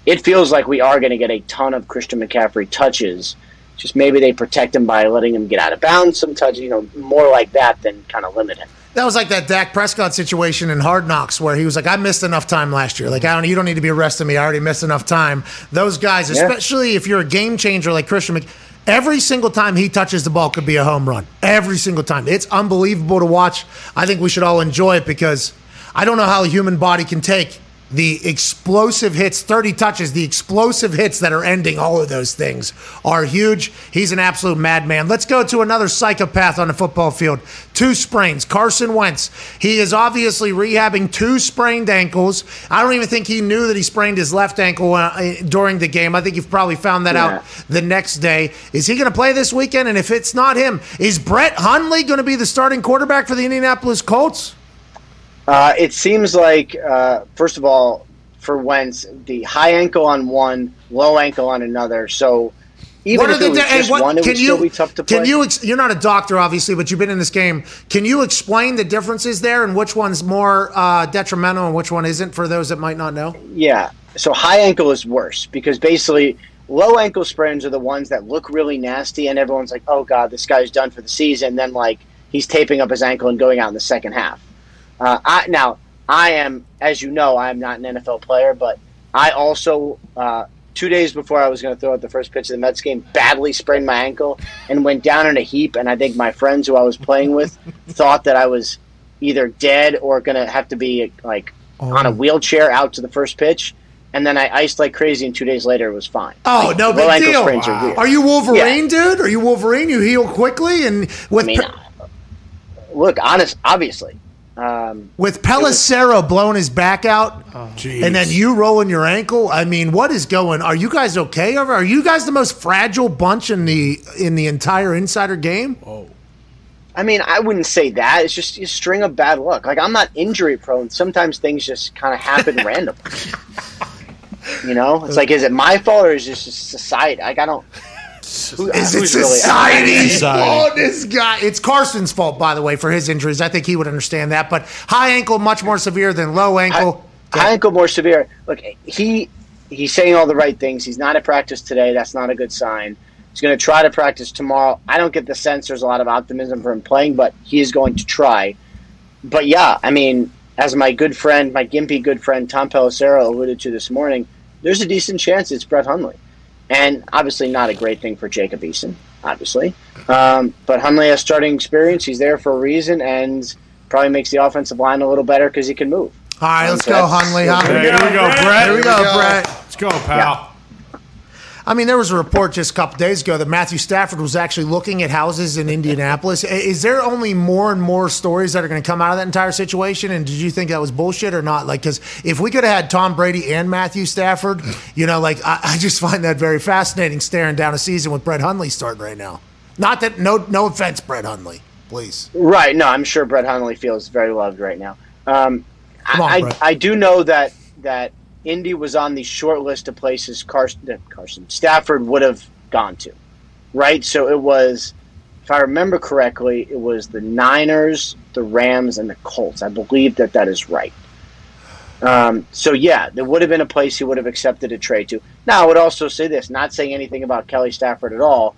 it feels like we are going to get a ton of Christian McCaffrey touches. Just maybe they protect him by letting him get out of bounds some touches, you know, more like that than kind of limit him. That was like that Dak Prescott situation in Hard Knocks where he was like, I missed enough time last year. Like, I don't, you don't need to be arresting me. I already missed enough time. Those guys, Yeah. especially if you're a game changer like Christian Mc, every single time he touches the ball could be a home run. Every single time. It's unbelievable to watch. I think we should all enjoy it because I don't know how a human body can take the explosive hits, 30 touches, the explosive hits that are ending all of those things are huge. He's an absolute madman. Let's go to another psychopath on the football field. Two sprains. Carson Wentz. He is obviously rehabbing two sprained ankles. I don't even think he knew that he sprained his left ankle uh, during the game. I think you've probably found that Yeah. out the next day. Is he going to play this weekend? And if it's not him, is Brett Hundley going to be the starting quarterback for the Indianapolis Colts? Uh, it seems like, uh, first of all, for Wentz, the high ankle on one, low ankle on another. So even What if it was and just what- one, it can would you still be tough to play. can you? Ex- you're not a doctor, obviously, but you've been in this game. Can you explain the differences there and which one's more uh, detrimental and which one isn't for those that might not know? Yeah. So high ankle is worse because basically low ankle sprains are the ones that look really nasty and everyone's like, oh God, this guy's done for the season. Then like he's taping up his ankle and going out in the second half. Uh, I, now I am, as you know, I am not an NFL player, but I also uh, two days before I was going to throw out the first pitch of the Mets game, badly sprained my ankle and went down in a heap. And I think my friends who I was playing with thought that I was either dead or going to have to be like on a wheelchair out to the first pitch. And then I iced like crazy, and two days later it was fine. Oh, Like, no big deal. sprains are. Are you Wolverine, dude? Are you Wolverine? You heal quickly and with I mean, look, honest, obviously. Um, with Pelissero blowing his back out, and then you rolling your ankle. I mean, what is going? Are you guys okay? Over? Are you guys the most fragile bunch in the in the entire insider game? I mean, I wouldn't say that. It's just a string of bad luck. Like I'm not injury prone. Sometimes things just kind of happen randomly. You know, it's like, is it my fault or is it just society? Like I don't. Who, Is it who's really- society? Oh, this guy. It's Carson's fault, by the way, for his injuries. I think he would understand that. But high ankle, much more severe than low ankle. high ankle more severe. Look, he he's saying all the right things. He's not at practice today. That's not a good sign. He's going to try to practice tomorrow. I don't get the sense there's a lot of optimism for him playing, but he is going to try. But yeah, I mean, as my good friend, my gimpy good friend Tom Pelissero alluded to this morning, there's a decent chance it's Brett Hundley, and obviously not a great thing for Jacob Eason, obviously. Um, but Hundley has starting experience. He's there for a reason, and probably makes the offensive line a little better because he can move. All right, let's So go, that's- Hundley. Here we go, Brett. Here we go, Here we go. Brett. Let's go, pal. I mean, there was a report just a couple days ago that Matthew Stafford was actually looking at houses in Indianapolis. Is there only more and more stories that are going to come out of that entire situation? And did you think that was bullshit or not? Like, because if we could have had Tom Brady and Matthew Stafford, you know, like I, I just find that very fascinating staring down a season with Brett Hundley starting right now. Not that no no offense, Brett Hundley, please. Right. No, I'm sure Brett Hundley feels very loved right now. Um, on, I, I, I do know that that Indy was on the short list of places Carson, uh, Carson Stafford would have gone to. Right. So it was, if I remember correctly, it was the Niners, the Rams, and the Colts. I believe that that is right. Um, so yeah, there would have been a place he would have accepted a trade to. Now I would also say this, not saying anything about Kelly Stafford at all,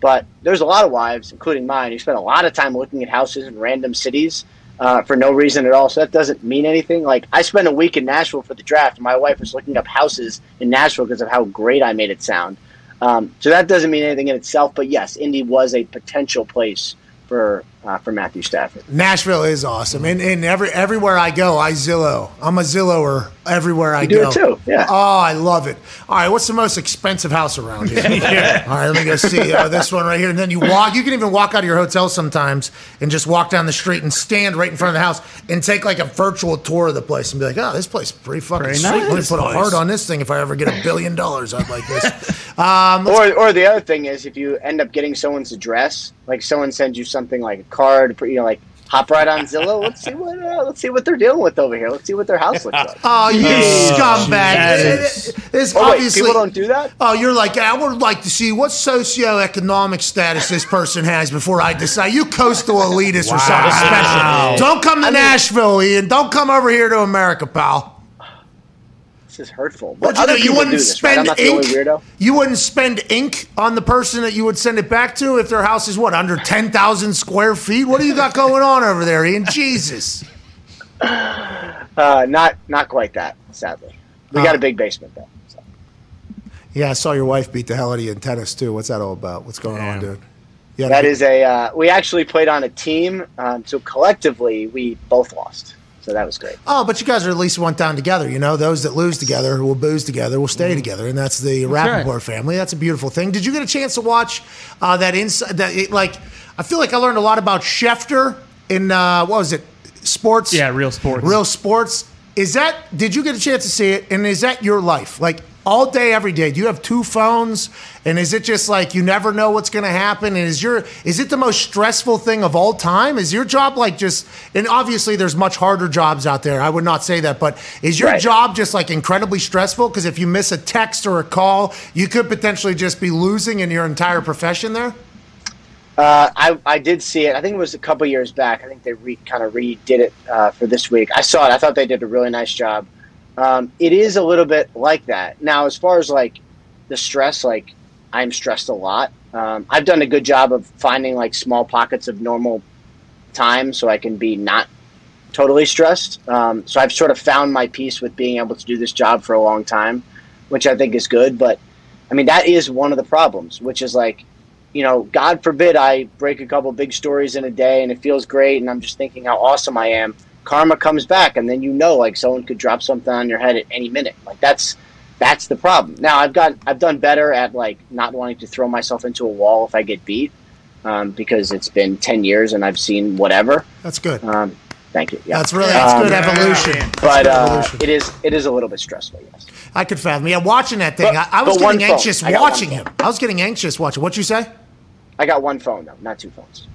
but there's a lot of wives, including mine, who spend a lot of time looking at houses in random cities uh, for no reason at all. So that doesn't mean anything. Like I spent a week in Nashville for the draft, and my wife was looking up houses in Nashville because of how great I made it sound. Um, so that doesn't mean anything in itself. But yes, Indy was a potential place for uh, for Matthew Stafford. Nashville is awesome, and, and every everywhere I go, I Zillow. I'm a Zillower everywhere I You do go. it too, yeah. Oh, I love it. All right, what's the most expensive house around here? Yeah. All right, let me go see uh, this one right here. And then you walk. You can even walk out of your hotel sometimes and just walk down the street and stand right in front of the house and take like a virtual tour of the place and be like, "Oh, this place is pretty fucking Pretty sweet. Let me nice put a heart on this thing if I ever get a billion dollars. I'd like this." Um, Or, or the other thing is, if you end up getting someone's address, like someone sends you something like a card, you know, like hop right on Zillow. Let's see what uh, let's see what they're dealing with over here. Let's see what their house looks like. Oh, you scumbag! This Oh, wait, obviously people don't do that. Oh, you're like I would like to see what socioeconomic status this person has before I decide. You coastal elitist or something special. Don't come to Nashville, Ian. Don't come over here to America, pal. This is hurtful. What But you other? You wouldn't this, spend I'm not the only ink. You wouldn't spend ink on the person that you would send it back to if their house is what under ten thousand square feet. What do you got going on over there, Ian? Jesus. Uh, not not quite that. Sadly, we Uh. got a big basement though. so. Yeah, I saw your wife beat the hell out of you in tennis too. What's that all about? What's going on, dude? Yeah, That is a. Uh, we actually played on a team, um, so collectively we both lost. So that was great. Oh, but you guys are at least went down together. You know, those that lose together will booze together will stay together, and that's the right. Rapoport family. That's a beautiful thing. Did you get a chance to watch uh, that inside? That it, like, I feel like I learned a lot about Schefter in uh, what was it? Sports. Yeah, real sports. Real sports. Is that? Did you get a chance to see it? And is that your life? Like all day, every day. Do you have two phones? And is it just like you never know what's going to happen? And is your is it the most stressful thing of all time? Is your job like just? And obviously, there's much harder jobs out there. I would not say that, but is your Right. job just like incredibly stressful? Because if you miss a text or a call, you could potentially just be losing in your entire profession there. Uh, I, I did see it. I think it was a couple years back. I think they re, kind of redid it uh, for this week. I saw it. I thought they did a really nice job. Um, it is a little bit like that. Now, as far as like the stress, like I'm stressed a lot. Um, I've done a good job of finding like small pockets of normal time so I can be not totally stressed. Um, so I've sort of found my peace with being able to do this job for a long time, which I think is good. But I mean, that is one of the problems, which is like, you know, God forbid I break a couple big stories in a day and it feels great and I'm just thinking how awesome I am. Karma comes back and then you know like someone could drop something on your head at any minute. Like that's that's the problem. Now I've got I've done better at like not wanting to throw myself into a wall if I get beat. Um, because it's been ten years and I've seen whatever. That's good. Um, thank you. Yeah. That's really that's Um, good evolution. That's But good uh, evolution. it is it is a little bit stressful. Yes. I could fathom. Yeah, watching that thing, But- I, I was getting anxious I got one watching him. I was getting anxious watching. What you say? I got one phone though, not two phones.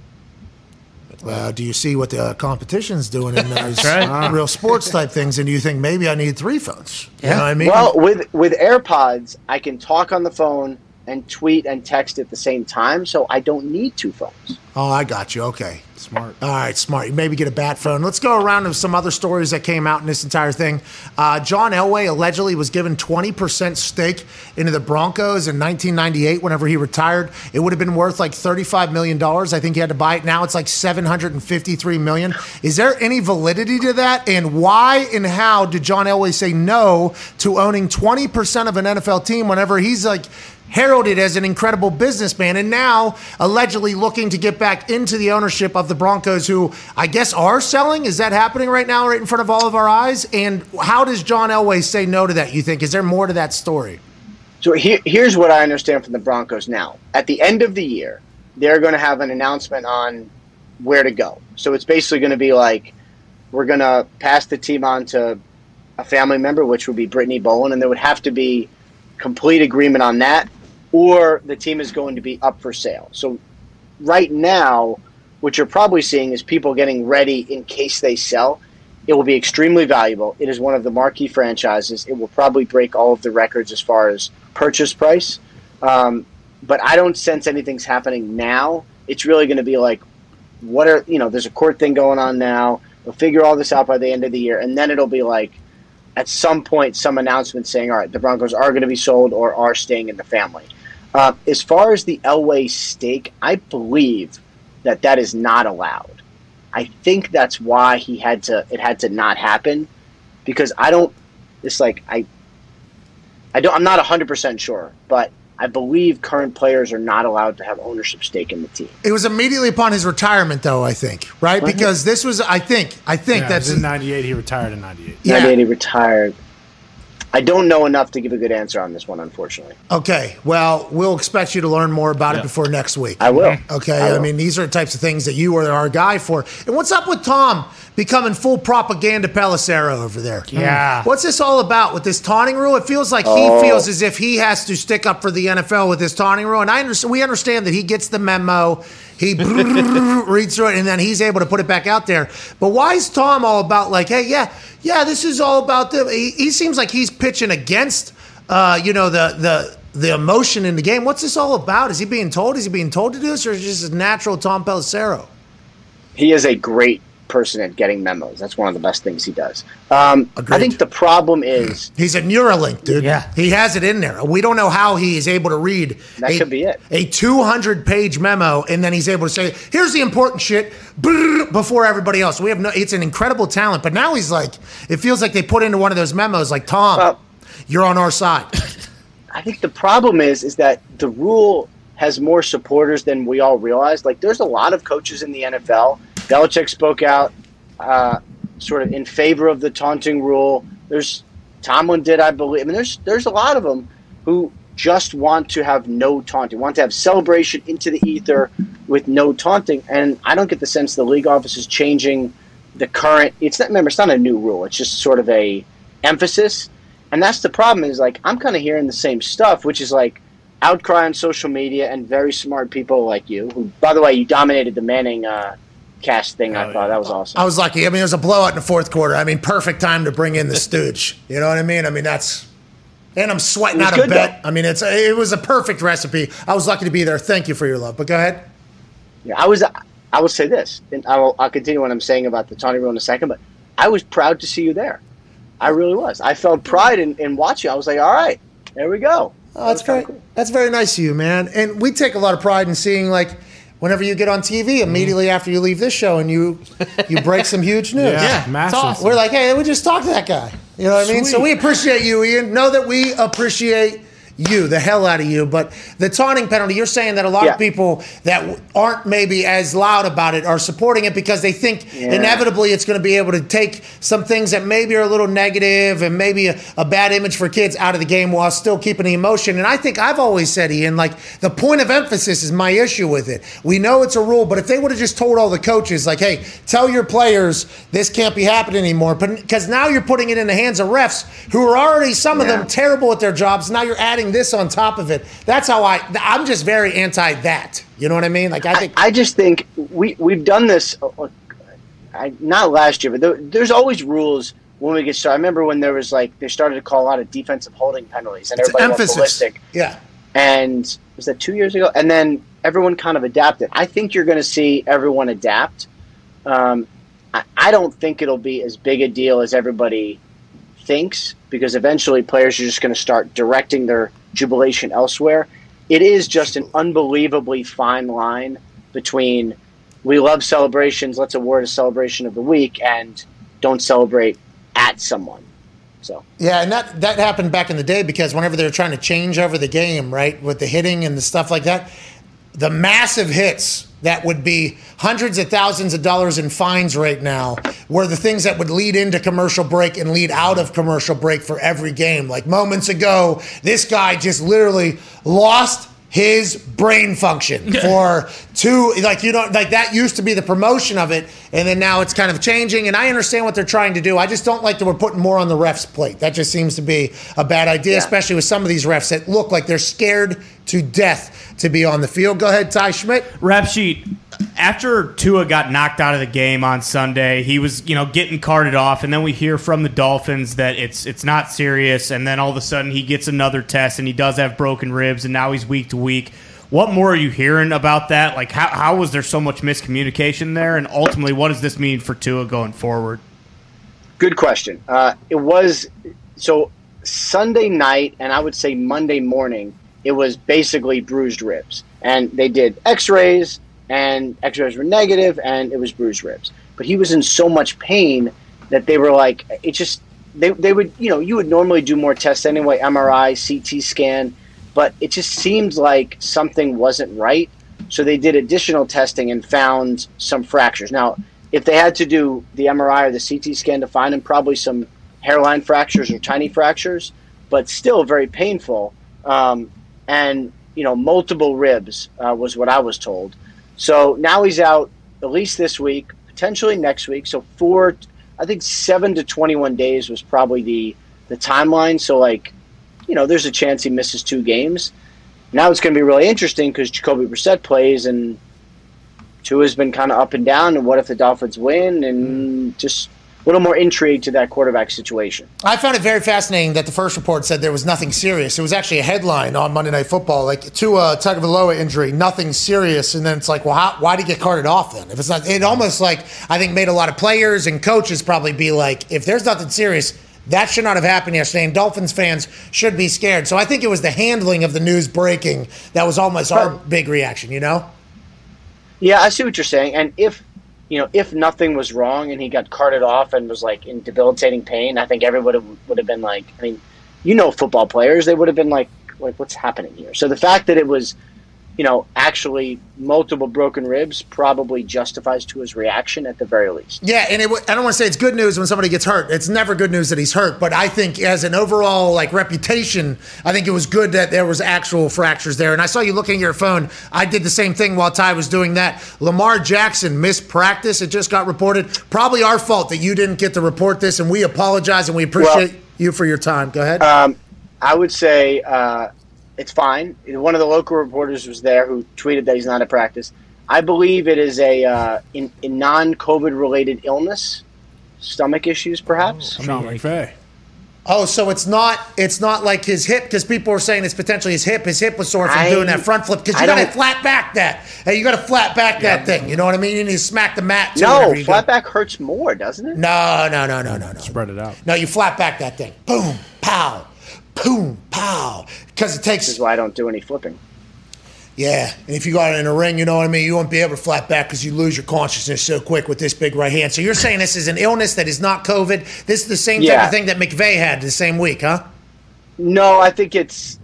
Uh, do you see what the uh, competition's doing in those right. uh, real sports type things? And do you think maybe I need three phones? You know what I mean? Well, with with AirPods, I can talk on the phone and tweet and text at the same time, so I don't need two phones. oh, I got you. Okay. Smart. All right, smart. You maybe get a bat phone. Let's go around to some other stories that came out in this entire thing. Uh, John Elway allegedly was given 20% stake into the Broncos in 1998 whenever he retired. It would have been worth like $35 million. I think he had to buy it. Now it's like 753 million. Is there any validity to that? And why and how did John Elway say no to owning 20% of an NFL team whenever he's like heralded as an incredible businessman and now allegedly looking to get back into the ownership of the Broncos, who I guess are selling. Is that happening right now, right in front of all of our eyes? And how does John Elway say no to that, you think? Is there more to that story? So here, here's what I understand from the Broncos now. At the end of the year, they're going to have an announcement on where to go. So it's basically going to be like we're going to pass the team on to a family member, which would be Brittany Bowlen, and there would have to be complete agreement on that, or the team is going to be up for sale. So right now, what you're probably seeing is people getting ready in case they sell. It will be extremely valuable. It is one of the marquee franchises. It will probably break all of the records as far as purchase price. Um, but I don't sense anything's happening now. It's really going to be like, what are, you know, there's a court thing going on now. We'll figure all this out by the end of the year. And then it'll be like, at some point, some announcement saying, all right, the Broncos are going to be sold or are staying in the family. Uh, as far as the Elway stake, I believe that that is not allowed. I think that's why he had to. It had to not happen because I don't. It's like I. I don't. I'm not 100 percent sure, but I believe current players are not allowed to have ownership stake in the team. It was immediately upon his retirement, though, I think, right? Was it? Because this was, I think, I think Yeah, that's in '98. He retired in '98. Yeah. 98 he retired. I don't know enough to give a good answer on this one, unfortunately. Okay, well, we'll expect you to learn more about it before next week. I will. Okay, I I, mean, these are the types of things that you are our guy for. And what's up with Tom becoming full propaganda Pelissero over there? Yeah. Hmm. What's this all about with this taunting rule? It feels like he Oh. feels as if he has to stick up for the NFL with this taunting rule. And I understand, we understand that he gets the memo. He reads through it and then he's able to put it back out there. But why is Tom all about like, hey, yeah, yeah, this is all about the. He, he seems like he's pitching against, uh, you know, the the the emotion in the game. What's this all about? Is he being told? Is he being told to do this, or is this natural Tom Pelissero? he is a great person at getting memos. That's one of the best things he does. Um, I think the problem is He's a Neuralink, dude. Yeah. He has it in there. We don't know how he is able to read That a, could be it. a 200 page memo and then he's able to say, here's the important shit before everybody else. We have no, it's an incredible talent. But now he's like, it feels like they put into one of those memos like, Tom, Well- you're on our side. I think the problem is is that the rule has more supporters than we all realize. Like, there's a lot of coaches in the NFL. Belichick spoke out uh, sort of in favor of the taunting rule. There's Tomlin did, I believe. I mean, there's there's a lot of them who just want to have no taunting, want to have celebration into the ether with no taunting. And I don't get the sense the league office is changing the current. It's not. Remember, it's not a new rule. It's just sort of a emphasis. And that's the problem. Is like I'm kind of hearing the same stuff, which is like outcry on social media and very smart people like you, who, by the way, you dominated the Manning uh, cast thing. I oh, thought that was awesome. I was lucky. I mean, it was a blowout in the fourth quarter. I mean, perfect time to bring in the stooge. You know what I mean? I mean, that's. And I'm sweating out a good, bet. I mean, it's it was a perfect recipe. I was lucky to be there. Thank you for your love. But go ahead. Yeah, I was. I will say this, and I will. I'll continue what I'm saying about the Tawny rule in a second. But I was proud to see you there. I really was. I felt pride in, in watching. I was like, all right, there we go. Oh, that's very that's very nice of you, man. And we take a lot of pride in seeing like whenever you get on TV immediately after you leave this show and you you break some huge news. Yeah, massive. Talk. We're like, hey, we just talked to that guy. You know what I mean? So we appreciate you, Ian. Know that we appreciate you, the hell out of you. But the taunting penalty, you're saying that a lot Yeah. of people that aren't maybe as loud about it are supporting it because they think Yeah. inevitably it's going to be able to take some things that maybe are a little negative and maybe a, a bad image for kids out of the game while still keeping the emotion. And I think I've always said, Ian, like the point of emphasis is my issue with it. We know it's a rule, but if they would have just told all the coaches, like, hey, tell your players this can't be happening anymore, because now you're putting it in the hands of refs who are already some of them terrible at their jobs. Now you're adding this on top of it. That's how I. I'm just very anti that. You know what I mean? Like I think. I just think we we've done this. uh, I, not last year, but there, there's always rules when we get started. I remember when there was like they started to call a lot of defensive holding penalties, and it's everybody went emphasis. ballistic. Yeah. and was that two years ago? And then everyone kind of adapted. I think you're going to see everyone adapt. Um, I, I don't think it'll be as big a deal as everybody thinks because eventually players are just going to start directing their jubilation elsewhere. It is just an unbelievably fine line between we love celebrations, let's award a celebration of the week, and don't celebrate at someone. So Yeah, and that that happened back in the day because whenever they were trying to change over the game, right, with the hitting and the stuff like that, the massive hits that would be hundreds of thousands of dollars in fines right now were the things that would lead into commercial break and lead out of commercial break for every game. Like moments ago, this guy just literally lost his brain function for two like you know like that used to be the promotion of it and then now it's kind of changing and i understand what they're trying to do i just don't like that we're putting more on the refs plate that just seems to be a bad idea Yeah. especially with some of these refs that look like they're scared to death to be on the field go ahead ty schmidt Rap sheet. After Tua got knocked out of the game on Sunday, he was you know getting carted off, and then we hear from the Dolphins that it's it's not serious, and then all of a sudden he gets another test, and he does have broken ribs, and now he's week to week. What more are you hearing about that? Like, how, how was there so much miscommunication there? And ultimately, what does this mean for Tua going forward? Good question. Uh, it was so Sunday night, and I would say Monday morning. It was basically bruised ribs, and they did X-rays, and X-rays were negative, and it was bruised ribs. But he was in so much pain that they were like, it just they they would you know you would normally do more tests anyway, MRI, CT scan, but it just seemed like something wasn't right. So they did additional testing and found some fractures. Now, if they had to do the MRI or the CT scan to find them, probably some hairline fractures or tiny fractures, but still very painful. Um, and you know, multiple ribs uh, was what I was told. So now he's out at least this week, potentially next week. So four, I think seven to twenty-one days was probably the the timeline. So like, you know, there's a chance he misses two games. Now it's going to be really interesting because Jacoby Brissett plays and Tua's been kind of up and down. And what if the Dolphins win? And hmm. just little more intrigue to that quarterback situation. I found it very fascinating that the first report said there was nothing serious. It was actually a headline on Monday Night Football, like to a Tagovailoa injury, nothing serious, and then it's like, well, how, why did he get carted off then? If it's not, it almost like I think made a lot of players and coaches probably be like, if there's nothing serious. That should not have happened yesterday, and Dolphins fans should be scared. So I think it was the handling of the news breaking that was almost our big reaction, you know? Yeah, I see what you're saying. And if you know, if nothing was wrong and he got carted off and was like in debilitating pain, I think everybody would have been like, I mean, you know, football players, they would have been like, like, what's happening here? So the fact that it was you know, actually multiple broken ribs probably justifies to his reaction at the very least. Yeah, and it, I don't want to say it's good news when somebody gets hurt. It's never good news that he's hurt, but I think as an overall like reputation, I think it was good that there was actual fractures there. And I saw you looking at your phone. I did the same thing while Ty was doing that. Lamar Jackson missed practice. It just got reported. Probably our fault that you didn't get to report this, and we apologize and we appreciate well, you for your time. Go ahead. Um, I would say. Uh, it's fine. One of the local reporters was there who tweeted that he's not at practice. I believe it is a, uh, in, in non-COVID related illness, stomach issues, perhaps. Oh, Sean McVay. Oh, so it's not it's not like his hip because people were saying it's potentially his hip. His hip was sore from I, doing that front flip because you got to flat back that. Hey, you got to flat back yeah. that thing. You know what I mean? You need to smack the mat. no, flat go. back hurts more, doesn't it? No, no, no, no, no, no. Spread it out. No, you flat back that thing. Boom, pow boom, pow. Because it takes. This is why I don't do any flipping. Yeah, and if you got it in a ring, you know what I mean. You won't be able to flat back because you lose your consciousness so quick with this big right hand. So you're saying this is an illness that is not COVID. This is the same yeah. type of thing that McVay had the same week, huh? No, I think it's.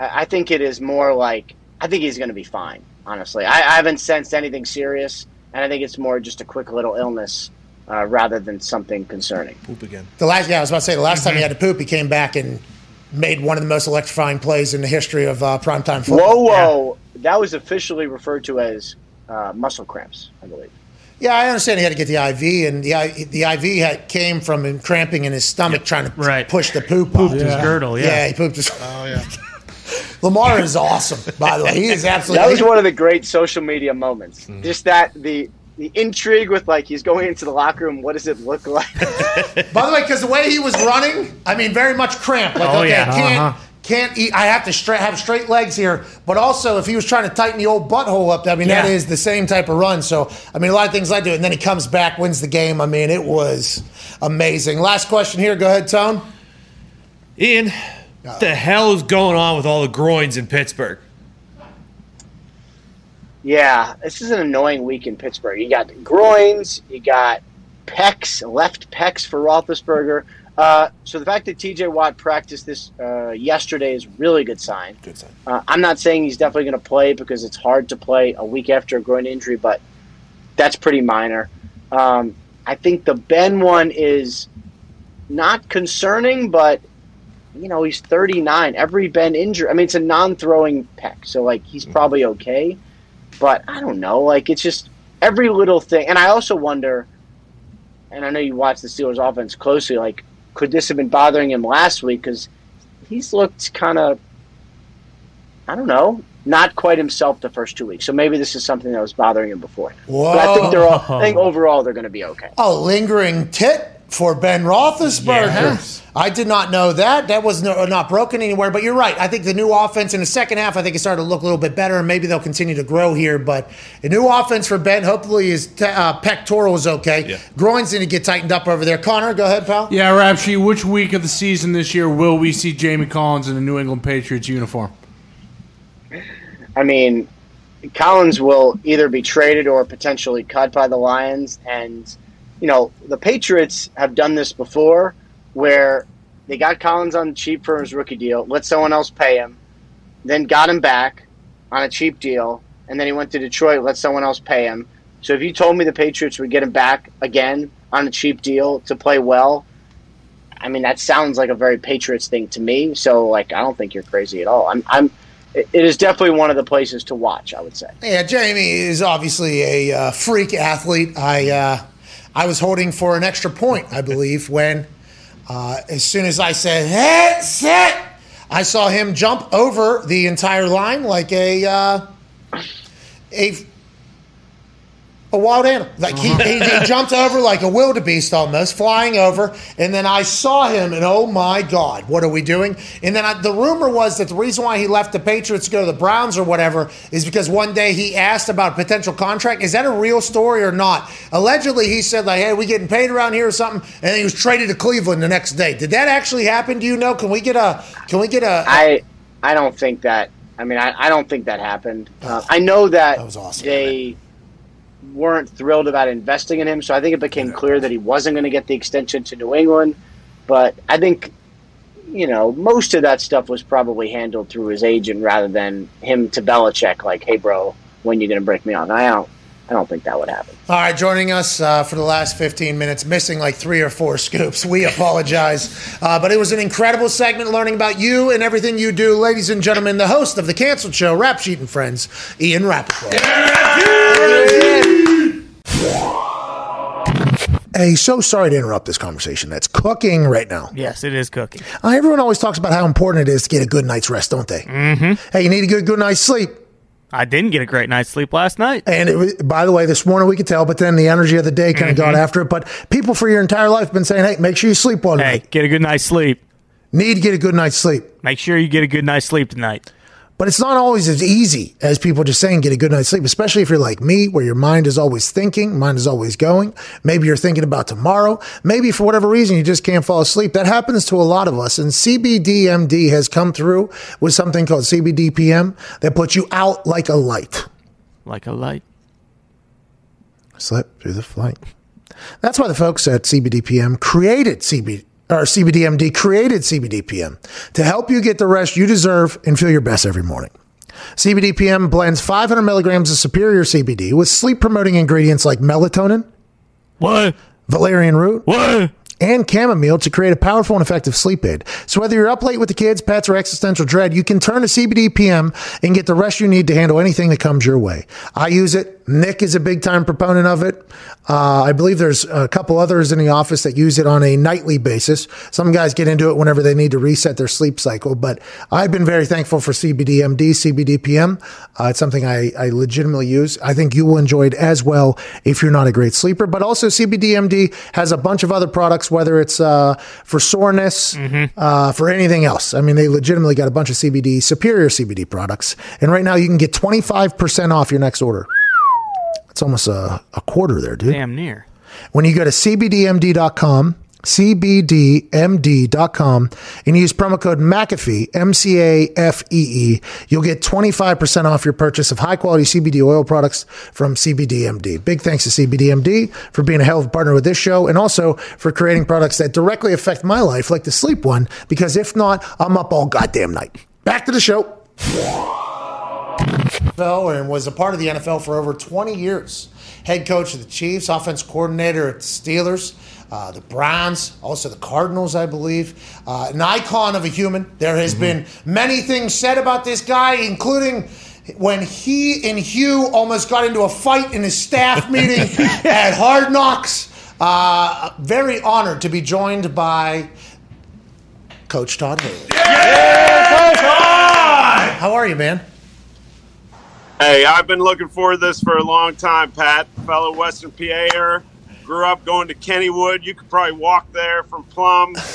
I think it is more like I think he's going to be fine. Honestly, I, I, haven't sensed anything serious, and I think it's more just a quick little illness uh, rather than something concerning. Poop again. The last, yeah, I was about to say the last mm-hmm. time he had to poop, he came back and made one of the most electrifying plays in the history of uh, primetime football. Whoa, whoa. Yeah. That was officially referred to as uh, muscle cramps, I believe. Yeah, I understand he had to get the IV, and the the IV had, came from him cramping in his stomach, trying to right. push the poop. Pooped yeah. his girdle. Yeah, yeah, he pooped his. Oh yeah. Lamar is awesome, by the way. He is absolutely. That was one of the great social media moments. Mm-hmm. Just that the the intrigue with like he's going into the locker room. What does it look like? By the way, because the way he was running, I mean, very much cramp. Like, oh, okay, yeah. can't uh-huh. can't eat. I have to straight have straight legs here. But also, if he was trying to tighten the old butthole up, I mean, yeah. that is the same type of run. So, I mean, a lot of things I do, and then he comes back, wins the game. I mean, it was amazing. Last question here. Go ahead, Tone. Ian, what the hell is going on with all the groins in Pittsburgh? Yeah, this is an annoying week in Pittsburgh. You got groins, you got pecs, left pecs for Roethlisberger. Uh, so the fact that T.J. Watt practiced this uh, yesterday is really good sign. Good sign. Uh, I'm not saying he's definitely going to play because it's hard to play a week after a groin injury, but that's pretty minor. Um, I think the Ben one is not concerning, but you know he's 39. Every Ben injury, I mean, it's a non-throwing pec, so like he's mm-hmm. probably okay. But I don't know. Like it's just every little thing. And I also wonder, and I know you watch the Steelers offense closely. Like, could this have been bothering him last week? Because he's looked kind of, I don't know, not quite himself the first two weeks. So maybe this is something that was bothering him before. Whoa. But I think they're all. I think overall they're going to be okay. A lingering tit for Ben Roethlisberger. Yes. I did not know that. That was no, not broken anywhere. But you're right. I think the new offense in the second half, I think it started to look a little bit better, and maybe they'll continue to grow here. But the new offense for Ben, hopefully, his t- uh, pectoral is okay. Yeah. Groins need to get tightened up over there. Connor, go ahead, pal. Yeah, Rapshi, which week of the season this year will we see Jamie Collins in a New England Patriots uniform? I mean, Collins will either be traded or potentially cut by the Lions, and you know, the Patriots have done this before where they got Collins on cheap for his rookie deal, let someone else pay him, then got him back on a cheap deal, and then he went to Detroit, let someone else pay him. So if you told me the Patriots would get him back again on a cheap deal to play well, I mean that sounds like a very Patriots thing to me. So like I don't think you're crazy at all. I'm I'm it is definitely one of the places to watch, I would say. Yeah, Jamie is obviously a uh, freak athlete. I uh, I was holding for an extra point, I believe, when uh, as soon as I said, hey, set, I saw him jump over the entire line like a, uh, a a wild animal. Like he, he, he jumped over like a wildebeest almost, flying over. And then I saw him, and oh my God, what are we doing? And then I, the rumor was that the reason why he left the Patriots to go to the Browns or whatever is because one day he asked about a potential contract. Is that a real story or not? Allegedly, he said like, "Hey, we getting paid around here or something," and then he was traded to Cleveland the next day. Did that actually happen? Do you know? Can we get a? Can we get a? I I don't think that. I mean, I, I don't think that happened. Uh, I know that, That was awesome, they weren't thrilled about investing in him, so I think it became clear that he wasn't going to get the extension to New England. But I think, you know, most of that stuff was probably handled through his agent rather than him to Belichick, like, "Hey, bro, when you going to break me off?" I don't. I don't think that would happen. All right, joining us uh, for the last 15 minutes, missing like three or four scoops. We apologize. Uh, but it was an incredible segment learning about you and everything you do. Ladies and gentlemen, the host of The Canceled Show, Rap Sheet and Friends, Ian Rapoport. Hey, so sorry to interrupt this conversation. That's cooking right now. Yes, it is cooking. Uh, everyone always talks about how important it is to get a good night's rest, don't they? Mm-hmm. Hey, you need to get a good night's sleep. I didn't get a great night's sleep last night. And it was, by the way, this morning we could tell, but then the energy of the day kind of got mm-hmm. after it. But people for your entire life have been saying, hey, make sure you sleep well Hey, tonight. get a good night's sleep. Need to get a good night's sleep. Make sure you get a good night's sleep tonight. But it's not always as easy as people just saying get a good night's sleep, especially if you're like me, where your mind is always thinking, mind is always going. Maybe you're thinking about tomorrow. Maybe for whatever reason you just can't fall asleep. That happens to a lot of us. And CBDMD has come through with something called CBDPM that puts you out like a light. Like a light. Slip through the flight. That's why the folks at CBDPM created CB or CBDMD created CBDPM to help you get the rest you deserve and feel your best every morning. CBDPM blends 500 milligrams of superior CBD with sleep promoting ingredients like melatonin, What? valerian root, What? And chamomile to create a powerful and effective sleep aid. So whether you're up late with the kids, pets, or existential dread, you can turn to CBD PM and get the rest you need to handle anything that comes your way. I use it. Nick is a big time proponent of it. Uh, I believe there's a couple others in the office that use it on a nightly basis. Some guys get into it whenever they need to reset their sleep cycle, but I've been very thankful for CBDMD, CBDPM. Uh, it's something I, I legitimately use. I think you will enjoy it as well if you're not a great sleeper, but also CBDMD has a bunch of other products, whether it's uh, for soreness, uh, for anything else. I mean, they legitimately got a bunch of CBD, superior CBD products. And right now you can get 25% off your next order. It's almost a, a quarter there, dude. Damn near. When you go to cbdmd.com, cbdmd.com, and use promo code McAfee, M C A F E E, you'll get 25% off your purchase of high quality CBD oil products from CBDMD. Big thanks to CBDMD for being a hell of a partner with this show and also for creating products that directly affect my life, like the sleep one, because if not, I'm up all goddamn night. Back to the show. NFL and was a part of the NFL for over 20 years. Head coach of the Chiefs, offense coordinator at the Steelers, uh, the Browns, also the Cardinals, I believe. Uh, an icon of a human. There has been many things said about this guy, including when he and Hue almost got into a fight in his staff meeting at Hard Knocks. Uh, very honored to be joined by Coach Todd Haley. Yes, Coach Todd. How are you, man? Hey, I've been looking forward to this for a long time, Pat. Fellow Western PAer. Grew up going to Kennywood. You could probably walk there from Plum.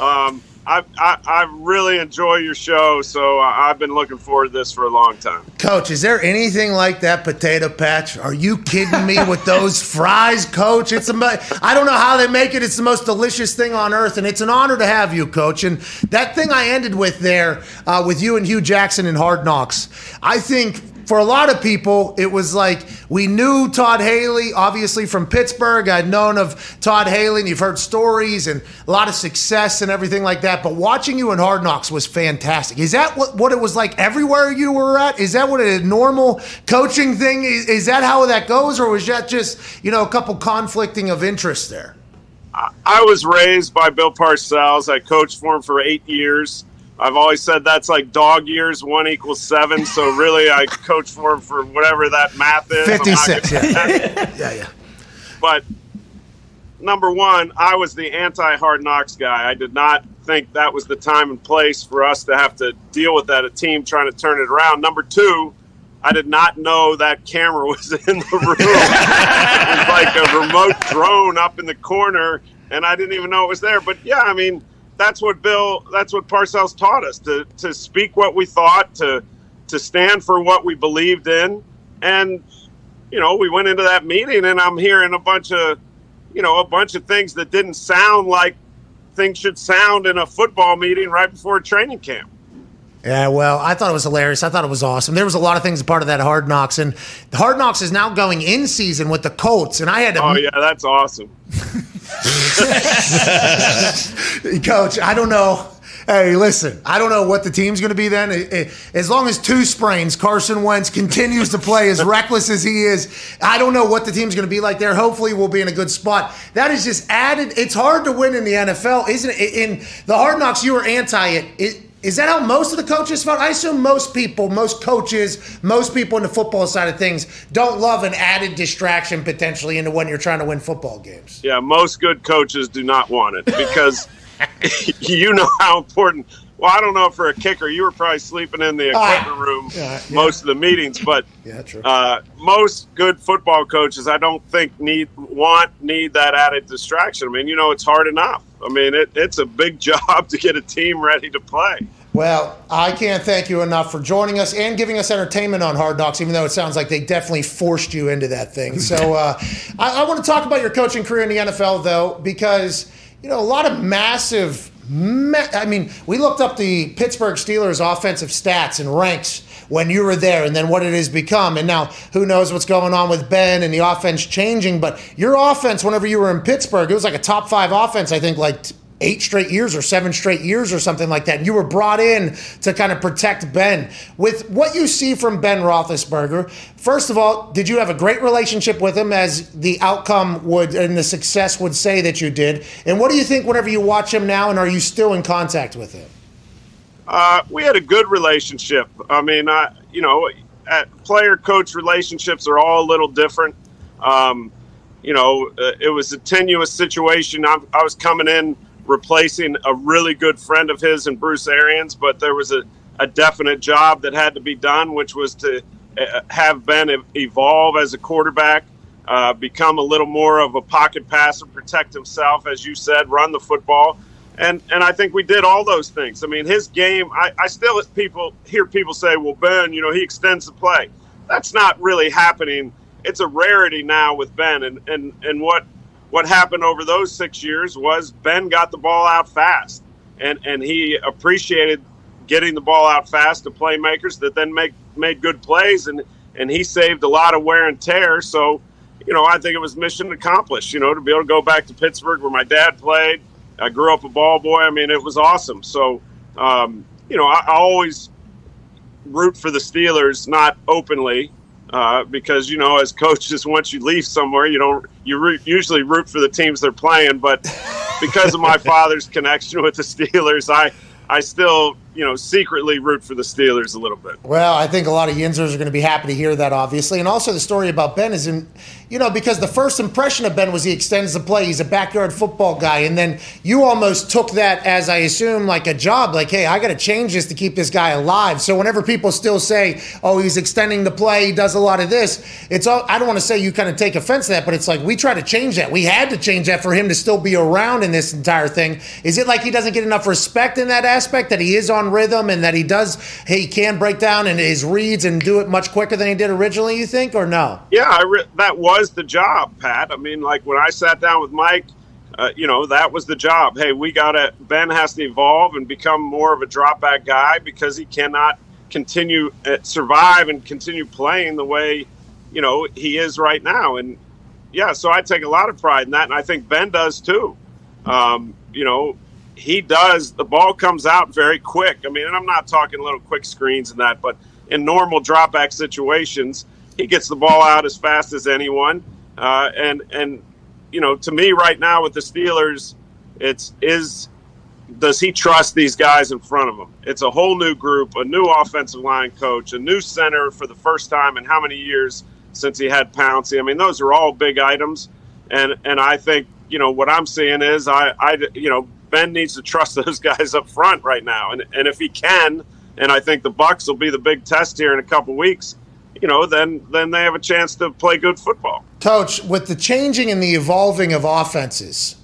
Um, I, I, I really enjoy your show, so I've been looking forward to this for a long time. Coach, is there anything like that potato patch? Are you kidding me with those fries, Coach? It's a, I don't know how they make it. It's the most delicious thing on earth, and it's an honor to have you, Coach. And that thing I ended with there, uh, with you and Hue Jackson and Hard Knocks, I think for a lot of people, it was like we knew Todd Haley, obviously from Pittsburgh. I'd known of Todd Haley, and you've heard stories and a lot of success and everything like that. But watching you in Hard Knocks was fantastic. Is that what, what it was like everywhere you were at? Is that what a normal coaching thing is? Is that how that goes, or was that just you know a couple conflicting of interest there? I was raised by Bill Parcells. I coached for him for eight years. I've always said that's like dog years, one equals seven. So really, I coached for him for whatever that math is. Fifty-six. Yeah, yeah, yeah. but number one, I was the anti hard knocks guy. I did not think that was the time and place for us to have to deal with that, a team trying to turn it around. Number two, I did not know that camera was in the room. it was like a remote drone up in the corner, and I didn't even know it was there. But yeah, I mean, that's what Bill, that's what Parcells taught us to to speak what we thought, to to stand for what we believed in, and you know, we went into that meeting, and I'm hearing a bunch of, you know, a bunch of things that didn't sound like things should sound in a football meeting right before a training camp. Yeah, well, I thought it was hilarious. I thought it was awesome. There was a lot of things a part of that Hard Knocks, and the Hard Knocks is now going in season with the Colts, and I had to. Oh yeah, that's awesome. Coach, I don't know. Hey, listen, I don't know what the team's going to be then. It- it- As long as two sprains, Carson Wentz continues to play as reckless as he is. I don't know what the team's going to be like there. Hopefully, we'll be in a good spot. That is just added. It's hard to win in the NFL, isn't it? In the Hard Knocks, you were anti it. it is that how most of the coaches felt? I assume most people, most coaches, most people in the football side of things don't love an added distraction potentially into when you're trying to win football games. Yeah, most good coaches do not want it because you know how important. Well, I don't know for a kicker, you were probably sleeping in the Ah, equipment room yeah, yeah. most of the meetings, but Yeah, true. uh, most good football coaches, I don't think need want need that added distraction. I mean, you know, it's hard enough. I mean, it, it's a big job to get a team ready to play. Well, I can't thank you enough for joining us and giving us entertainment on Hard Knocks, even though it sounds like they definitely forced you into that thing. So uh, I, I want to talk about your coaching career in the NFL, though, because, you know, a lot of massive. I mean, we looked up the Pittsburgh Steelers offensive stats and ranks when you were there and then what it has become. And now who knows what's going on with Ben and the offense changing. But your offense, whenever you were in Pittsburgh, it was like a top five offense, I think, like eight straight years or seven straight years or something like that. You were brought in to kind of protect Ben. With what you see from Ben Roethlisberger, first of all, did you have a great relationship with him as the outcome would and the success would say that you did? And what do you think whenever you watch him now and are you still in contact with him? Uh, we had a good relationship. I mean, I, you know, player coach relationships are all a little different. Um, you know, uh, it was a tenuous situation. I, I was coming in replacing a really good friend of his and Bruce Arians, but there was a, a definite job that had to be done, which was to uh, have Ben evolve as a quarterback, uh, become a little more of a pocket passer, protect himself, as you said, run the football. And, and I think we did all those things. I mean, his game. I, I still people hear people say, "Well, Ben, you know, he extends the play." That's not really happening. It's a rarity now with Ben. And and and what what happened over those six years was Ben got the ball out fast, and and he appreciated getting the ball out fast to playmakers that then make made good plays, and and he saved a lot of wear and tear. So, you know, I think it was mission accomplished. You know, to be able to go back to Pittsburgh where my dad played. I grew up a ball boy. I mean, it was awesome. So, um, you know, I, I always root for the Steelers, not openly, uh, because you know, as coaches, once you leave somewhere, you don't you root, usually root for the teams they're playing. But because of my father's connection with the Steelers, I I still you know secretly root for the Steelers a little bit. Well, I think a lot of Yinzers are going to be happy to hear that, obviously. And also, the story about Ben is in, you know, because the first impression of Ben was he extends the play. He's a backyard football guy. And then you almost took that as, I assume, like a job. Like, hey, I got to change this to keep this guy alive. So whenever people still say, oh, he's extending the play, he does a lot of this, it's all, I don't want to say you kind of take offense to that, but it's like we try to change that. We had to change that for him to still be around in this entire thing. Is it like he doesn't get enough respect in that aspect, that he is on rhythm and that he does, he can break down and his reads and do it much quicker than he did originally, you think, or no? Yeah, I re- that was the job, Pat. I mean, like when I sat down with Mike, uh, you know, that was the job. Hey, we got to, Ben has to evolve and become more of a drop back guy because he cannot continue, uh, survive and continue playing the way, you know, he is right now. And yeah, so I take a lot of pride in that. And I think Ben does too. Um, you know, he does, the ball comes out very quick. I mean, and I'm not talking little quick screens and that, but in normal drop back situations, he gets the ball out as fast as anyone. Uh, and, and, you know, to me right now with the Steelers, it's is does he trust these guys in front of him? It's a whole new group, a new offensive line coach, a new center for the first time in how many years since he had Pouncey. I mean, those are all big items, and and I think you know what I'm seeing is I I you know Ben needs to trust those guys up front right now, and and if he can, and I think the Bucks will be the big test here in a couple weeks. you know, then then they have a chance to play good football. Coach, with the changing and the evolving of offenses,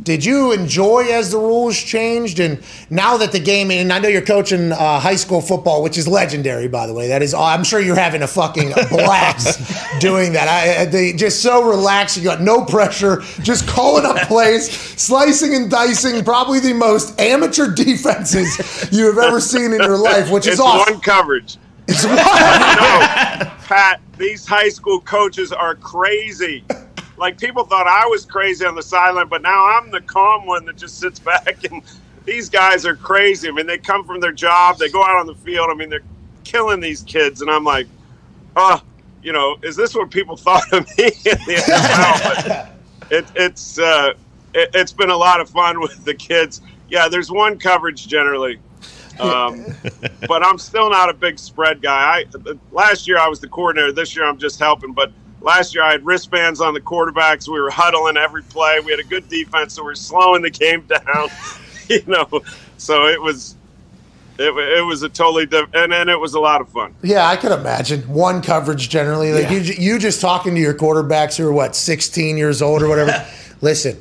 did you enjoy as the rules changed? And now that the game, and I know you're coaching uh, high school football, which is legendary, by the way. That is, I'm sure you're having a fucking blast doing that. I, they just so relaxed. You got no pressure, just calling up plays, slicing and dicing. Probably the most amateur defenses you have ever seen in your life, which is awesome. one coverage. It's one. no, Pat, these high school coaches are crazy. Like people thought I was crazy on the sideline, but now I'm the calm one that just sits back. And these guys are crazy. I mean, they come from their job, they go out on the field. I mean, they're killing these kids, and I'm like, oh, you know, is this what people thought of me in the NFL? But it, it's uh, it, it's been a lot of fun with the kids. Yeah, there's one coverage generally. Um, but I'm still not a big spread guy. I last year I was the coordinator. This year I'm just helping. But last year I had wristbands on the quarterbacks. We were huddling every play. We had a good defense, so we are slowing the game down. you know, so it was it, it was a totally different, and then it was a lot of fun. Yeah, I could imagine one coverage generally. Like Yeah. you, you just talking to your quarterbacks who are what, 16 years old or whatever. Listen,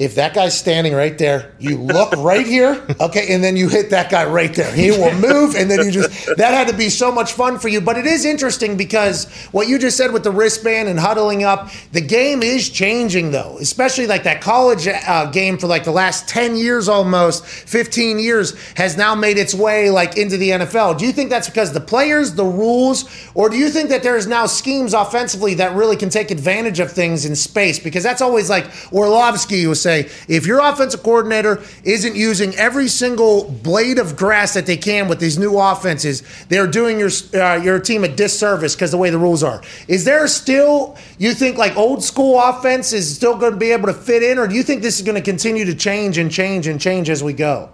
if that guy's standing right there, you look right here, okay, and then you hit that guy right there. He will move, and then you just that had to be so much fun for you. But it is interesting because what you just said with the wristband and huddling up, the game is changing though, especially like that college uh, game for like the last 10 years almost, 15 years has now made its way like into the NFL. Do you think that's because the players, the rules, or do you think that there's now schemes offensively that really can take advantage of things in space? Because that's always like Orlovsky was saying, if your offensive coordinator isn't using every single blade of grass that they can with these new offenses, they're doing your uh, your team a disservice because the way the rules are. Is there still you think like old school offense is still going to be able to fit in, or do you think this is going to continue to change and change and change as we go?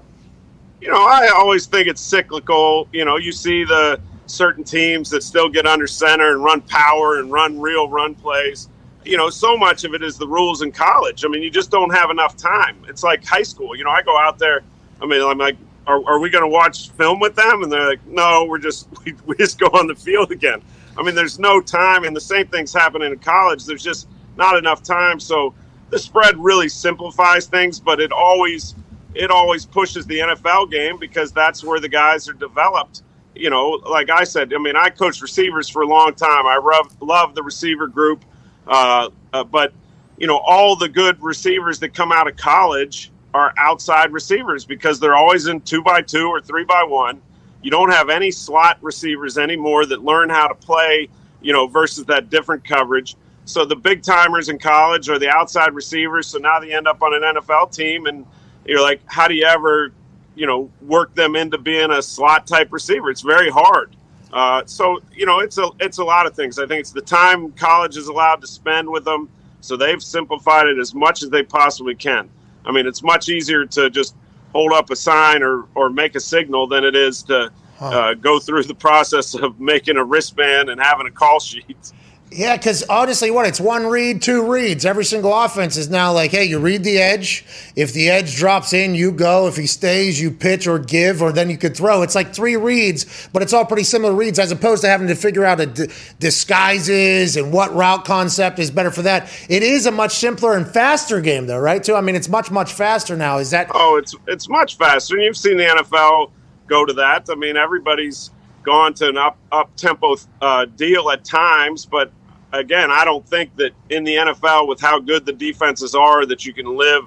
you know, I always think it's cyclical. You know, you see the certain teams that still get under center and run power and run real run plays. You know, so much of it is the rules in college. I mean, you just don't have enough time. It's like high school. You know, I go out there. I mean, I'm like, are, are we going to watch film with them? And they're like, no, we're just we, we just go on the field again. I mean, there's no time, and the same thing's happening in college. There's just not enough time. So the spread really simplifies things, but it always it always pushes the NFL game because that's where the guys are developed. You know, like I said, I mean, I coached receivers for a long time. I love, love the receiver group. Uh, uh, but, you know, all the good receivers that come out of college are outside receivers because they're always in two by two or three by one. You don't have any slot receivers anymore that learn how to play, you know, versus that different coverage. So the big timers in college are the outside receivers. So now they end up on an NFL team and, you're like, how do you ever, you know, work them into being a slot type receiver? It's very hard. Uh, so you know, it's a it's a lot of things. I think it's the time college is allowed to spend with them. So they've simplified it as much as they possibly can. I mean, it's much easier to just hold up a sign or or make a signal than it is to uh, go through the process of making a wristband and having a call sheet. Yeah, because honestly, what it's one read, two reads. Every single offense is now like, hey, you read the edge. If the edge drops in, you go. If he stays, you pitch or give, or then you could throw. It's like three reads, but it's all pretty similar reads as opposed to having to figure out a d- disguises and what route concept is better for that. It is a much simpler and faster game, though, right? Too. I mean, it's much much faster now. Is that? Oh, it's it's much faster, and you've seen the NFL go to that. I mean, everybody's gone to an up up tempo uh, deal at times, but again, I don't think that in the NFL with how good the defenses are that you can live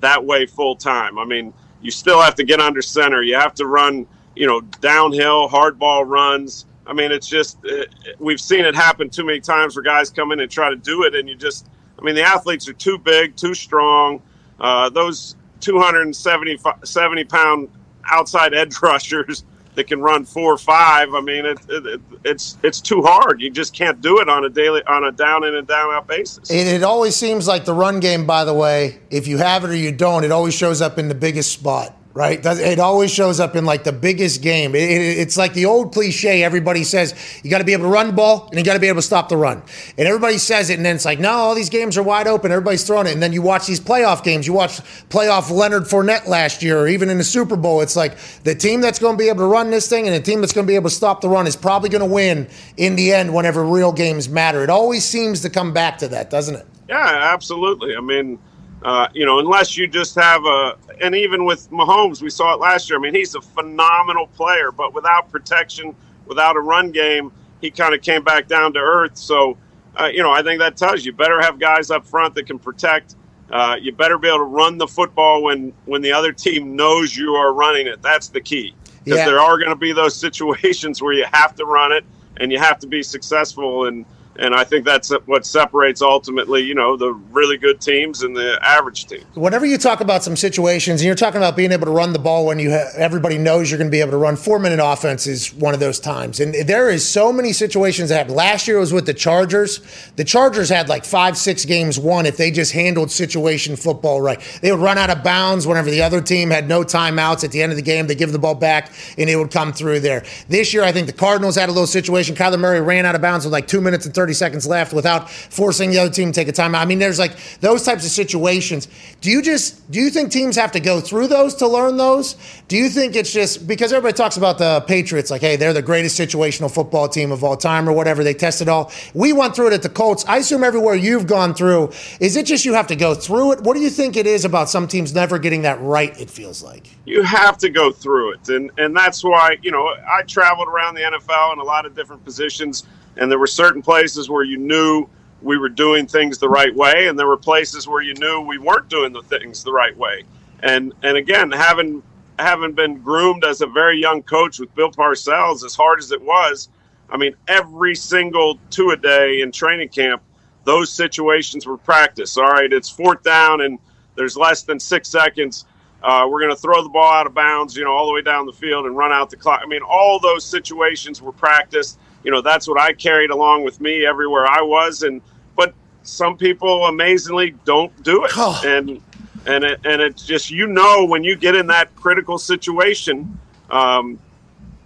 that way full time. I mean, you still have to get under center. You have to run, you know, downhill hard ball runs. I mean, it's just uh, we've seen it happen too many times where guys come in and try to do it, and you just, I mean, the athletes are too big, too strong. Uh, those 270 70 pound outside edge rushers that can run four or five. I mean, it, it, it, it's it's too hard. You just can't do it on a daily on a down in and down out basis. It, it always seems like the run game. By the way, if you have it or you don't, it always shows up in the biggest spot. Right? It always shows up in like the biggest game. It- it- it's like the old cliche. Everybody says you got to be able to run the ball and you got to be able to stop the run. And everybody says it, and then it's like, no, all these games are wide open. Everybody's throwing it. And then you watch these playoff games. You watch playoff Leonard Fournette last year, or even in the Super Bowl. It's like the team that's going to be able to run this thing and the team that's going to be able to stop the run is probably going to win in the end whenever real games matter. It always seems to come back to that, doesn't it? Yeah, absolutely. I mean, uh, you know, unless you just have a, and even with Mahomes, we saw it last year. I mean, he's a phenomenal player, but without protection, without a run game, he kind of came back down to earth. So, uh, you know, I think that tells you better have guys up front that can protect. Uh, you better be able to run the football when when the other team knows you are running it. That's the key because Yeah. there are going to be those situations where you have to run it and you have to be successful and and I think that's what separates ultimately, you know, the really good teams and the average team. Whenever you talk about some situations, and you're talking about being able to run the ball when you ha- everybody knows you're going to be able to run, four minute offense is one of those times. And there is so many situations that happened. Last year was with the Chargers. The Chargers had like five, six games won if they just handled situation football right. They would run out of bounds whenever the other team had no timeouts at the end of the game. They give the ball back and it would come through there. This year, I think the Cardinals had a little situation. Kyler Murray ran out of bounds with like two minutes and 30 seconds left without forcing the other team to take a timeout. I mean, there's like those types of situations. Do you just do you think teams have to go through those to learn those? Do you think it's just because everybody talks about the Patriots like, hey, they're the greatest situational football team of all time or whatever. They test it all. We went through it at the Colts. I assume everywhere you've gone through, is it just you have to go through it? What do you think it is about some teams never getting that right? It feels like. You have to go through it, and and that's why you know I traveled around the NFL in a lot of different positions, and there were certain places where you knew we were doing things the right way, and there were places where you knew we weren't doing the things the right way. And and again, having having been groomed as a very young coach with Bill Parcells, as hard as it was, I mean, every single two a day in training camp, those situations were practiced. All right, it's fourth down and there's less than six seconds. Uh, we're going to throw the ball out of bounds, you know, all the way down the field and run out the clock. I mean, all those situations were practiced. You know, that's what I carried along with me everywhere I was. And but some people amazingly don't do it, and and it, and it's just you know when you get in that critical situation. Um,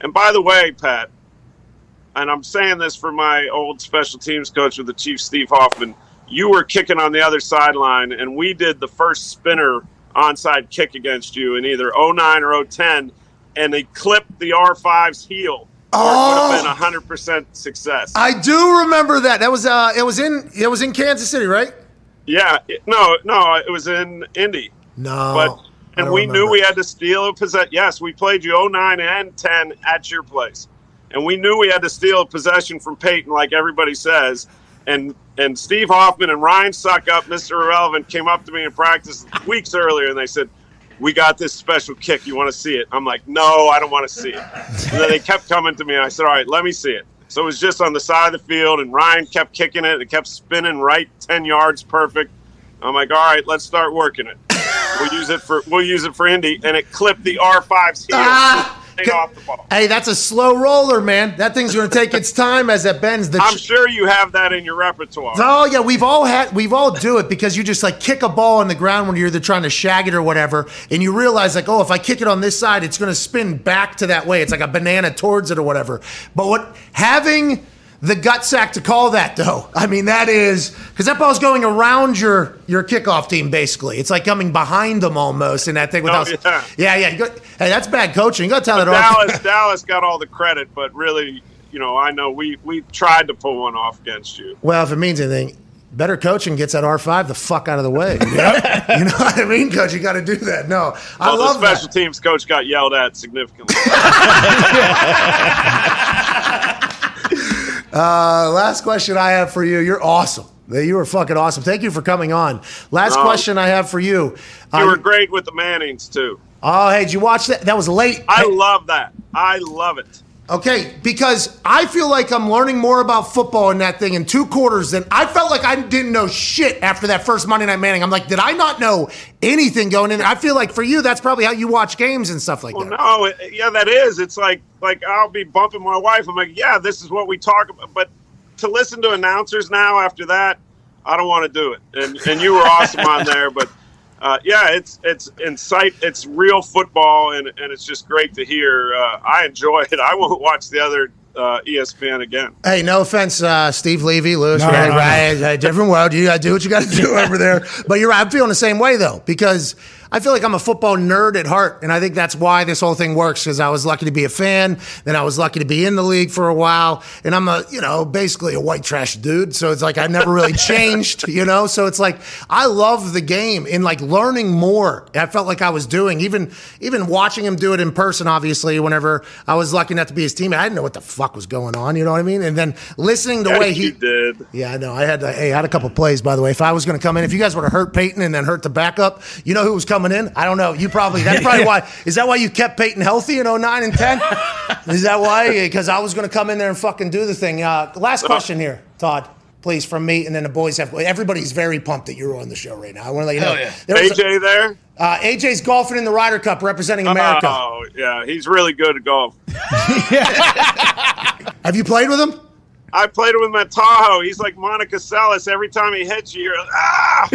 and by the way, Pat, and I'm saying this for my old special teams coach with the Chief, Steve Hoffman. You were kicking on the other sideline, and we did the first spinner onside kick against you in either 09 or 010, and they clipped the R5's heel. Oh. would have been 100% success. I do remember that. That was uh, it was in it was in Kansas City, right? Yeah, no, no, it was in Indy. No, but and we knew we had to steal a possession. Yes, we played you 09 and 10 at your place, and we knew we had to steal a possession from Peyton, like everybody says. And and Steve Hoffman and Ryan Succop, Mr. Irrelevant, came up to me in practice weeks earlier, and they said, "We got this special kick. You want to see it?" I'm like, "No, I don't want to see it." And then they kept coming to me, and I said, "All right, let me see it." So it was just on the side of the field, and Ryan kept kicking it. It kept spinning right ten yards, perfect. I'm like, all right, let's start working it. We'll use it for we'll use it for Indy, and it clipped the R5's heel Ah! Take off the ball. Hey, that's a slow roller, man. That thing's going to take its time as it bends. The I'm sure you have that in your repertoire. Oh yeah, we've all had we've all do it because you just like kick a ball on the ground when you're either trying to shag it or whatever, and you realize like, oh, if I kick it on this side, it's going to spin back to that way. It's like a banana towards it or whatever. But what having the gut sack to call that though, I mean that is because that ball's going around your your kickoff team basically. It's like coming behind them almost in that thing without. Oh, yeah. yeah, yeah. You got, hey, that's bad coaching. You got to tell But that all. Dallas Dallas got all the credit, but really, you know, I know we we tried to pull one off against you. Well, if it means anything, better coaching gets that R5 the fuck out of the way. you know what I mean, coach? You got to do that. No, I love the that. special teams coach got yelled at significantly. Uh, last question I have for you. You're awesome. You were fucking awesome. Thank you for coming on. Last question I have for you. you Uh, were great with the Mannings too. oh, hey, did you watch that? That was late. I love that. I love it. Okay, because I feel like I'm learning more about football in that thing in two quarters than I felt like I didn't know shit after that first Monday Night Manning. I'm like, did I not know anything going in there? I feel like for you, that's probably how you watch games and stuff like Well, that. no, it, yeah, that is. It's like like I'll be bumping my wife. I'm like, yeah, this is what we talk about. But to listen to announcers now after that, I don't want to do it. And and you were awesome on there, but uh, yeah, it's it's insight. It's real football, and, and it's just great to hear. Uh, I enjoy it. I won't watch the other uh, ESPN again. Hey, no offense, uh, Steve Levy, Louis, No, right, no, no. right, different world. You got to do what you got to do over there. But you're right. I'm feeling the same way though because I feel like I'm a football nerd at heart, and I think that's why this whole thing works. Because I was lucky to be a fan, then I was lucky to be in the league for a while, and I'm a you know basically a white trash dude. So it's like I never really changed, you know. So it's like I love the game and like learning more. I felt like I was doing even even watching him do it in person. Obviously, whenever I was lucky enough to be his teammate, I didn't know what the fuck was going on. You know what I mean? And then listening the way he did. yeah, I know. I had hey, I had a couple plays by the way. If I was going to come in, if you guys were have hurt Peyton and then hurt the backup, you know who was coming in? I don't know. You probably that's probably why. Is that why you kept Peyton healthy in 09 and 10? is that why? Because I was going to come in there and fucking do the thing. Uh, last question here, Todd. Please, from me, and then the boys have. Everybody's very pumped that you're on the show right now. I want to let you know. Hell yeah. There was a- AJ there? uh, AJ's golfing in the Ryder Cup, representing America. Oh yeah, he's really good at golf. Have you played with him? I played with him at Tahoe. He's like Monica Seles. Every time he hits you, you're like, ah!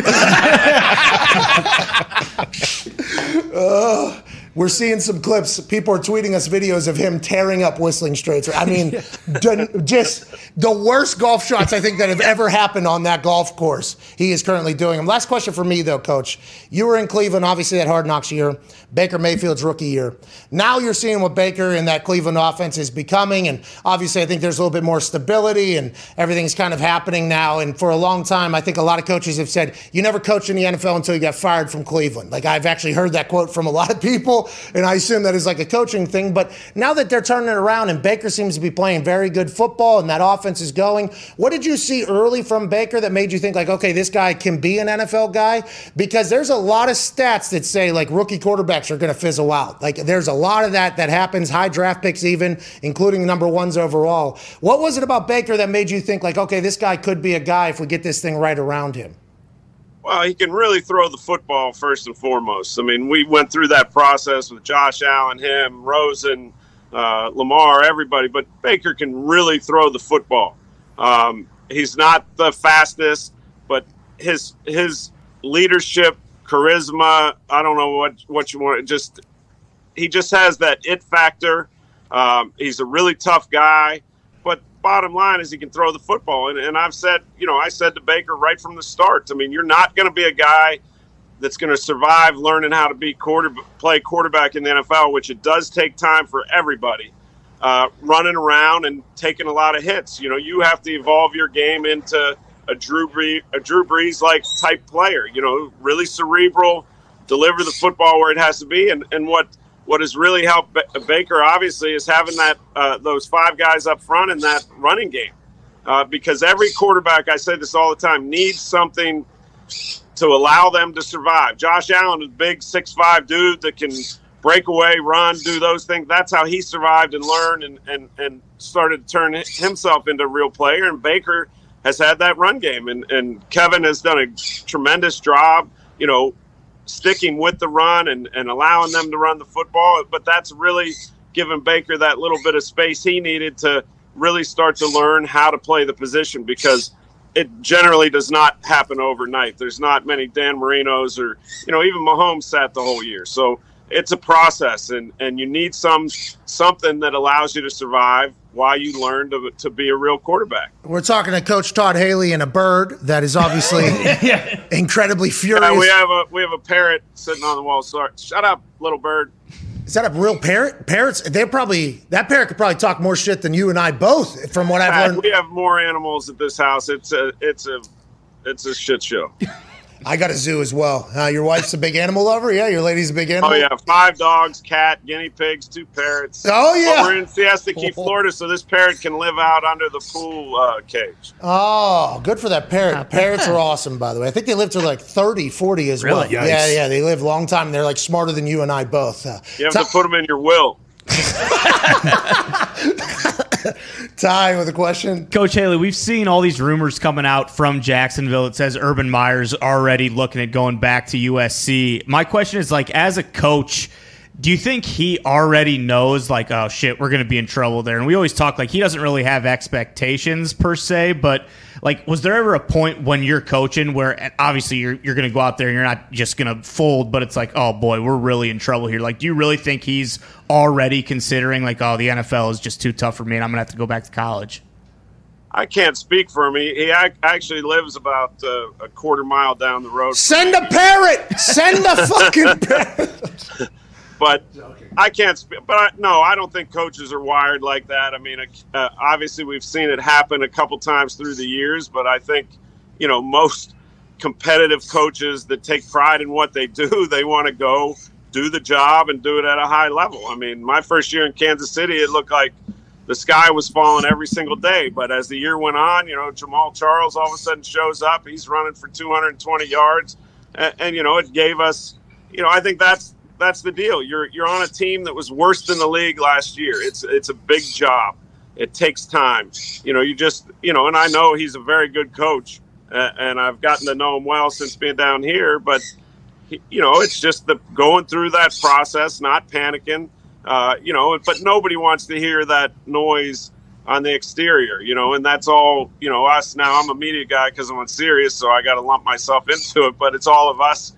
Uh, we're seeing some clips. People are tweeting us videos of him tearing up Whistling Straits. I mean, just the worst golf shots I think that have ever happened on that golf course. He is currently doing them. Last question for me, though, Coach. You were in Cleveland, obviously that Hard Knocks year, Baker Mayfield's rookie year. Now you're seeing what Baker and that Cleveland offense is becoming, and obviously I think there's a little bit more stability and everything's kind of happening now. And for a long time, I think a lot of coaches have said you never coach in the NFL until you got fired from Cleveland. Like I've actually heard that quote from a lot of people, and I assume that is like a coaching thing. But now that they're turning it around and Baker seems to be playing very good football and that offense is going, what did you see early from Baker that made you think like, okay, this guy can be an NFL guy? Because there's a lot of stats that say like rookie quarterbacks are going to fizzle out. Like there's a lot of that that happens, high draft picks even, including number ones overall. What was it about Baker that made you think like, okay, this guy could be a guy if we get this thing right around him? Well, he can really throw the football first and foremost. I mean, we went through that process with Josh Allen, him, Rosen, uh, Lamar, everybody, but Baker can really throw the football. Um, he's not the fastest, but his his leadership, charisma, I don't know what what you want. Just he just has that it factor. Um, he's a really tough guy, bottom line is he can throw the football. And, and I've said, you know, I said to Baker right from the start. I mean, you're not going to be a guy that's going to survive learning how to be quarter play quarterback in the NFL, which it does take time for everybody. Uh, running around and taking a lot of hits. You know, you have to evolve your game into a Drew Brees, a Drew Brees like type player. You know, really cerebral, deliver the football where it has to be. And and what what has really helped ba- Baker obviously is having that uh, those five guys up front in that running game. Uh, because every quarterback, I say this all the time, needs something to allow them to survive. Josh Allen is a big six five dude that can break away, run, do those things. That's how he survived and learned and, and, and started to turn himself into a real player. And Baker has had that run game. And, and Kevin has done a tremendous job, you know, sticking with the run and, and allowing them to run the football. But that's really given Baker that little bit of space he needed to really start to learn how to play the position because it generally does not happen overnight. There's not many Dan Marinos or, you know, even Mahomes sat the whole year. So it's a process and, and you need some something that allows you to survive while you learn to, to be a real quarterback. We're talking to Coach Todd Haley and a bird that is obviously incredibly furious. Yeah, we have a we have a parrot sitting on the wall. Sorry, shut up, little bird. Is that a real parrot? Parrots? They probably that parrot could probably talk more shit than you and I both, from what I've Pat, learned. we have more animals at this house. It's a it's a it's a shit show. I got a zoo as well. Uh, your wife's a big animal lover. Yeah, your lady's a big animal. Oh yeah, five dogs, cat, guinea pigs, two parrots. Oh, yeah. But we're in Siesta Key, Florida, so this parrot can live out under the pool uh, cage. Oh, good for that parrot. Parrots are awesome, by the way. I think they live to like 30, 40 as well. Really? Yikes. Yeah, yeah, they live a long time. They're like smarter than you and I both. Uh, You have to put them in your will. Ty with a question. Coach Haley, we've seen all these rumors coming out from Jacksonville. It says Urban Meyer's already looking at going back to USC. My question is like, as a coach, Do you think he already knows, like, oh shit, we're going to be in trouble there? And we always talk like he doesn't really have expectations per se, but like, was there ever a point when you're coaching where obviously you're you're going to go out there and you're not just going to fold, but it's like, oh boy, we're really in trouble here. Like, do you really think he's already considering like, oh, the NFL is just too tough for me, and I'm going to have to go back to college? I can't speak for him. He, he actually lives about uh, a quarter mile down the road. Send a parrot. Send a fucking parrot. But I can't speak. But I, no, I don't think coaches are wired like that. I mean, uh, obviously we've seen it happen a couple times through the years, but I think you know most competitive coaches that take pride in what they do, they want to go do the job and do it at a high level. I mean, my first year in Kansas City, it looked like the sky was falling every single day. But as the year went on, you know, Jamaal Charles all of a sudden shows up. He's running for 220 yards, and, and you know, it gave us, you know, I think that's that's the deal. You're you're on a team that was worse than the league last year. It's it's a big job. It takes time. You know, you just you know, and I know he's a very good coach, uh, and I've gotten to know him well since being down here. But he, you know, it's just the going through that process, not panicking. Uh, you know, but nobody wants to hear that noise on the exterior, you know, and that's all, you know, us now. I'm a media guy because I'm on Sirius, so I got to lump myself into it, but it's all of us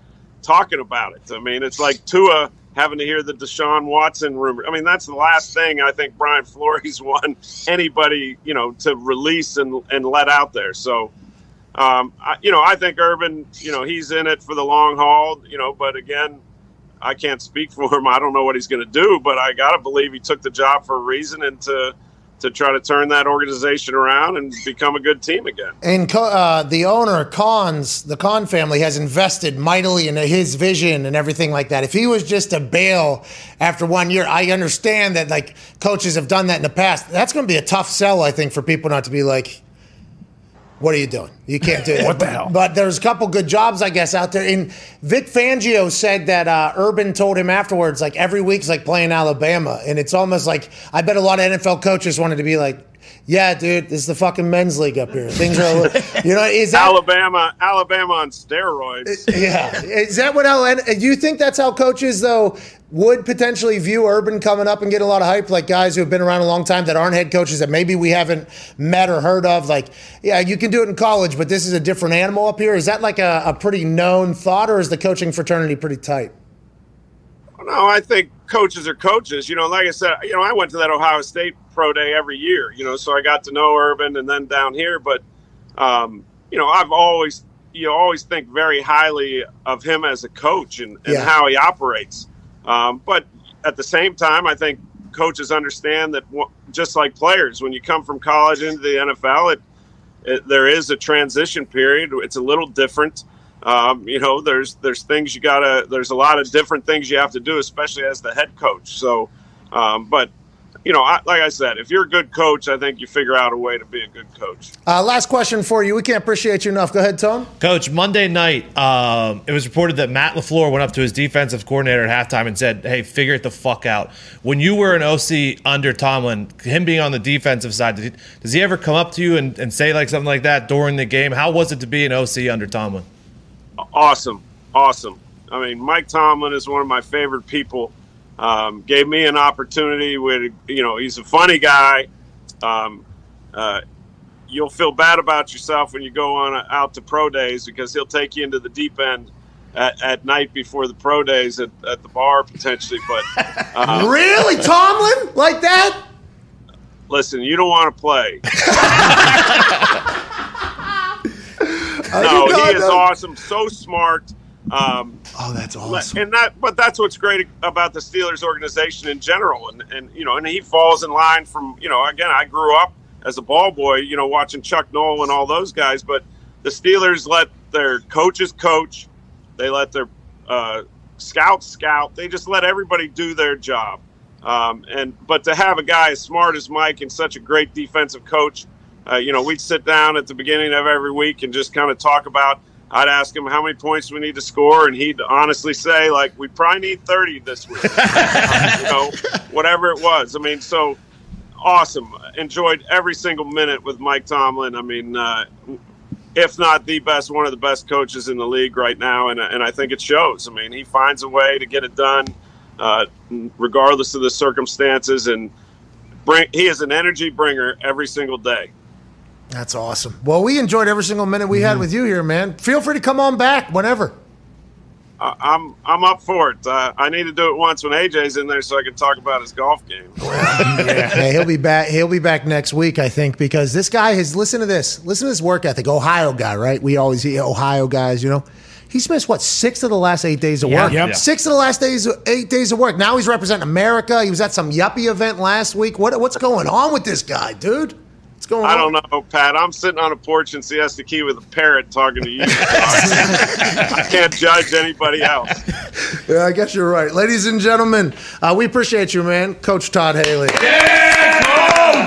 talking about it. I mean, it's like Tua having to hear the Deshaun Watson rumor. I mean, that's the last thing I think Brian Flores won anybody, you know, to release and, and let out there. So, um, I, you know, I think Urban, you know, he's in it for the long haul, you know, but again, I can't speak for him. I don't know what he's going to do, but I got to believe he took the job for a reason and to to try to turn that organization around and become a good team again. And uh, the owner, Khans, the Khan family, has invested mightily in his vision and everything like that. If he was just a bail after one year, I understand that like coaches have done that in the past. That's going to be a tough sell, I think, for people not to be like, what are you doing? You can't do that. What the But- hell? But there's a couple good jobs, I guess, out there. And Vic Fangio said that uh, Urban told him afterwards, like every week's like playing Alabama, and it's almost like I bet a lot of NFL coaches wanted to be like, "Yeah, dude, this is the fucking men's league up here. Things are, a little, you know, is that Alabama, Alabama on steroids. Uh, yeah. Is that what? Do uh, you think that's how coaches though would potentially view Urban coming up and get a lot of hype, like guys who have been around a long time that aren't head coaches that maybe we haven't met or heard of? Like, yeah, you can do it in college, but this is a different animal up here. Is that like a, a pretty known thought, or is the coaching fraternity pretty tight? No, I think coaches are coaches. You know, like I said, you know, I went to that Ohio State pro day every year. You know, so I got to know Urban and then down here. But um, you know, I've always you know, always think very highly of him as a coach and, and Yeah. how he operates. Um, but at the same time, I think coaches understand that just like players, when you come from college into the NFL, it, it there is a transition period. It's a little different. Um, you know, there's there's things you gotta. There's a lot of different things you have to do, especially as the head coach. So, um, but you know, I, like I said, if you're a good coach, I think you figure out a way to be a good coach. Uh, last question for you. We can't appreciate you enough. Go ahead, Tom. Coach, Monday night, um, it was reported that Matt LaFleur went up to his defensive coordinator at halftime and said, Hey, figure it the fuck out. When you were an OC under Tomlin, him being on the defensive side, did he, does he ever come up to you and, and say like something like that during the game? How was it to be an OC under Tomlin? Awesome, awesome. I mean, Mike Tomlin is one of my favorite people. Um, gave me an opportunity with, you know, he's a funny guy. Um, uh, you'll feel bad about yourself when you go on uh, out to pro days because he'll take you into the deep end at, at night before the pro days at, at the bar potentially. But uh, really, Tomlin, like that? listen, you don't want to play. I no, he is awesome. So smart. Um, Oh, that's awesome. and that, but that's what's great about the Steelers organization in general. And and you know, and he falls in line from you know. Again, I grew up as a ball boy, you know, watching Chuck Noll and all those guys. But the Steelers let their coaches coach. They let their uh, scouts scout. They just let everybody do their job. Um, and but to have a guy as smart as Mike and such a great defensive coach, uh, you know, we'd sit down at the beginning of every week and just kind of talk about. I'd ask him how many points we need to score, and he'd honestly say, like, we probably need 30 this week. you know, whatever it was. I mean, so awesome. Enjoyed every single minute with Mike Tomlin. I mean, uh, if not the best, one of the best coaches in the league right now, and, and I think it shows. I mean, he finds a way to get it done. uh, regardless of the circumstances. And bring he is an energy bringer every single day. That's awesome. Well, we enjoyed every single minute we had with you here, man. Feel free to come on back whenever. I- I'm I'm up for it. Uh, I need to do it once when AJ's in there so I can talk about his golf game. Hey, he'll be back. He'll be back next week, I think, because this guy has. Listen to this. Listen to this work ethic. Ohio guy, right? We always hear Ohio guys. You know, he's missed what six of the last eight days of Yeah. work. Yep. Six of the last days, eight days of work. Now he's representing America. He was at some yuppie event last week. What what's going on with this guy, dude? What's going I don't know, Pat. I'm sitting on a porch in Siesta Key with a parrot talking to you. I can't judge anybody else. Yeah, I guess you're right, ladies and gentlemen. Uh, we appreciate you, man, Coach Todd Haley. Yeah,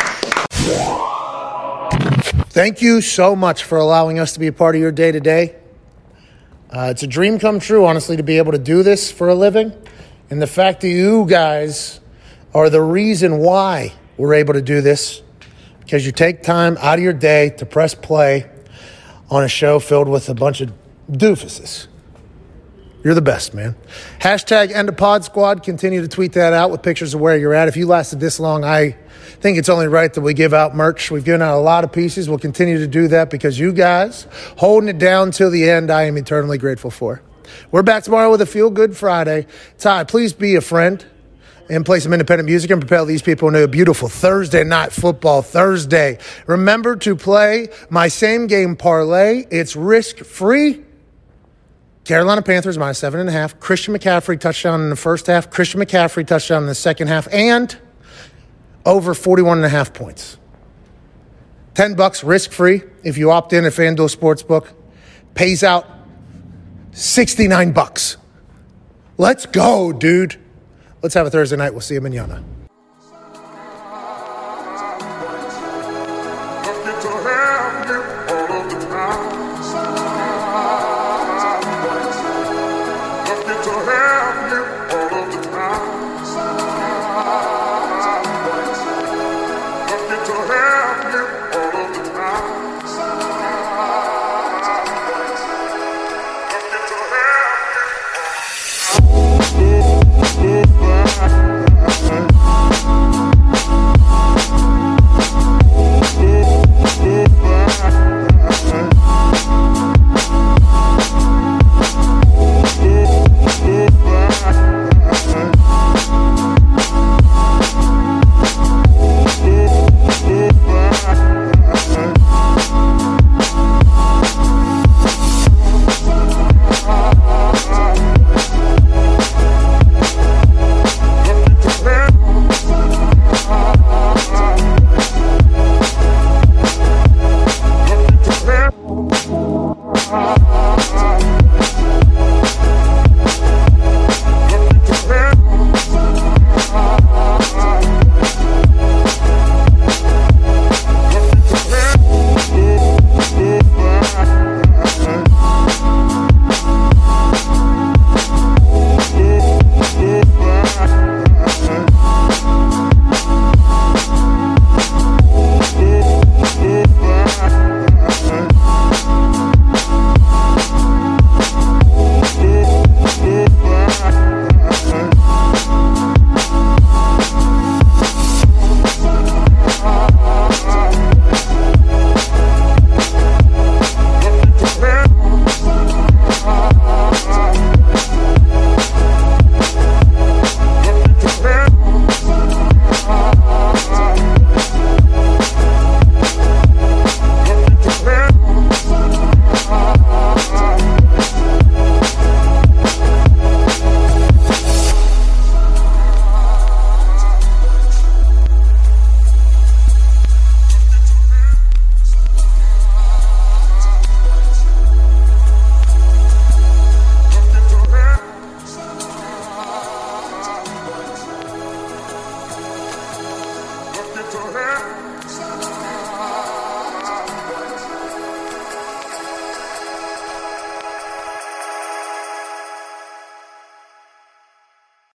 Thank you so much for allowing us to be a part of your day to day. It's a dream come true, honestly, to be able to do this for a living. And the fact that you guys are the reason why we're able to do this because you take time out of your day to press play on a show filled with a bunch of doofuses. You're the best, man. Hashtag end of pod squad. Continue to tweet that out with pictures of where you're at. If you lasted this long, I think it's only right that we give out merch. We've given out a lot of pieces. We'll continue to do that because you guys holding it down till the end, I am eternally grateful for. We're back tomorrow with a feel good Friday. Ty, please be a friend and play some independent music and propel these people into a beautiful Thursday night football Thursday. Remember to play my same game parlay. It's risk free. Carolina Panthers minus seven and a half. Christian McCaffrey touchdown in the first half. Christian McCaffrey touchdown in the second half. And over 41 and a half points. 10 bucks risk free if you opt in at FanDuel Sportsbook. Pays out 69 bucks. Let's go, dude. Let's have a Thursday night. We'll see you manana.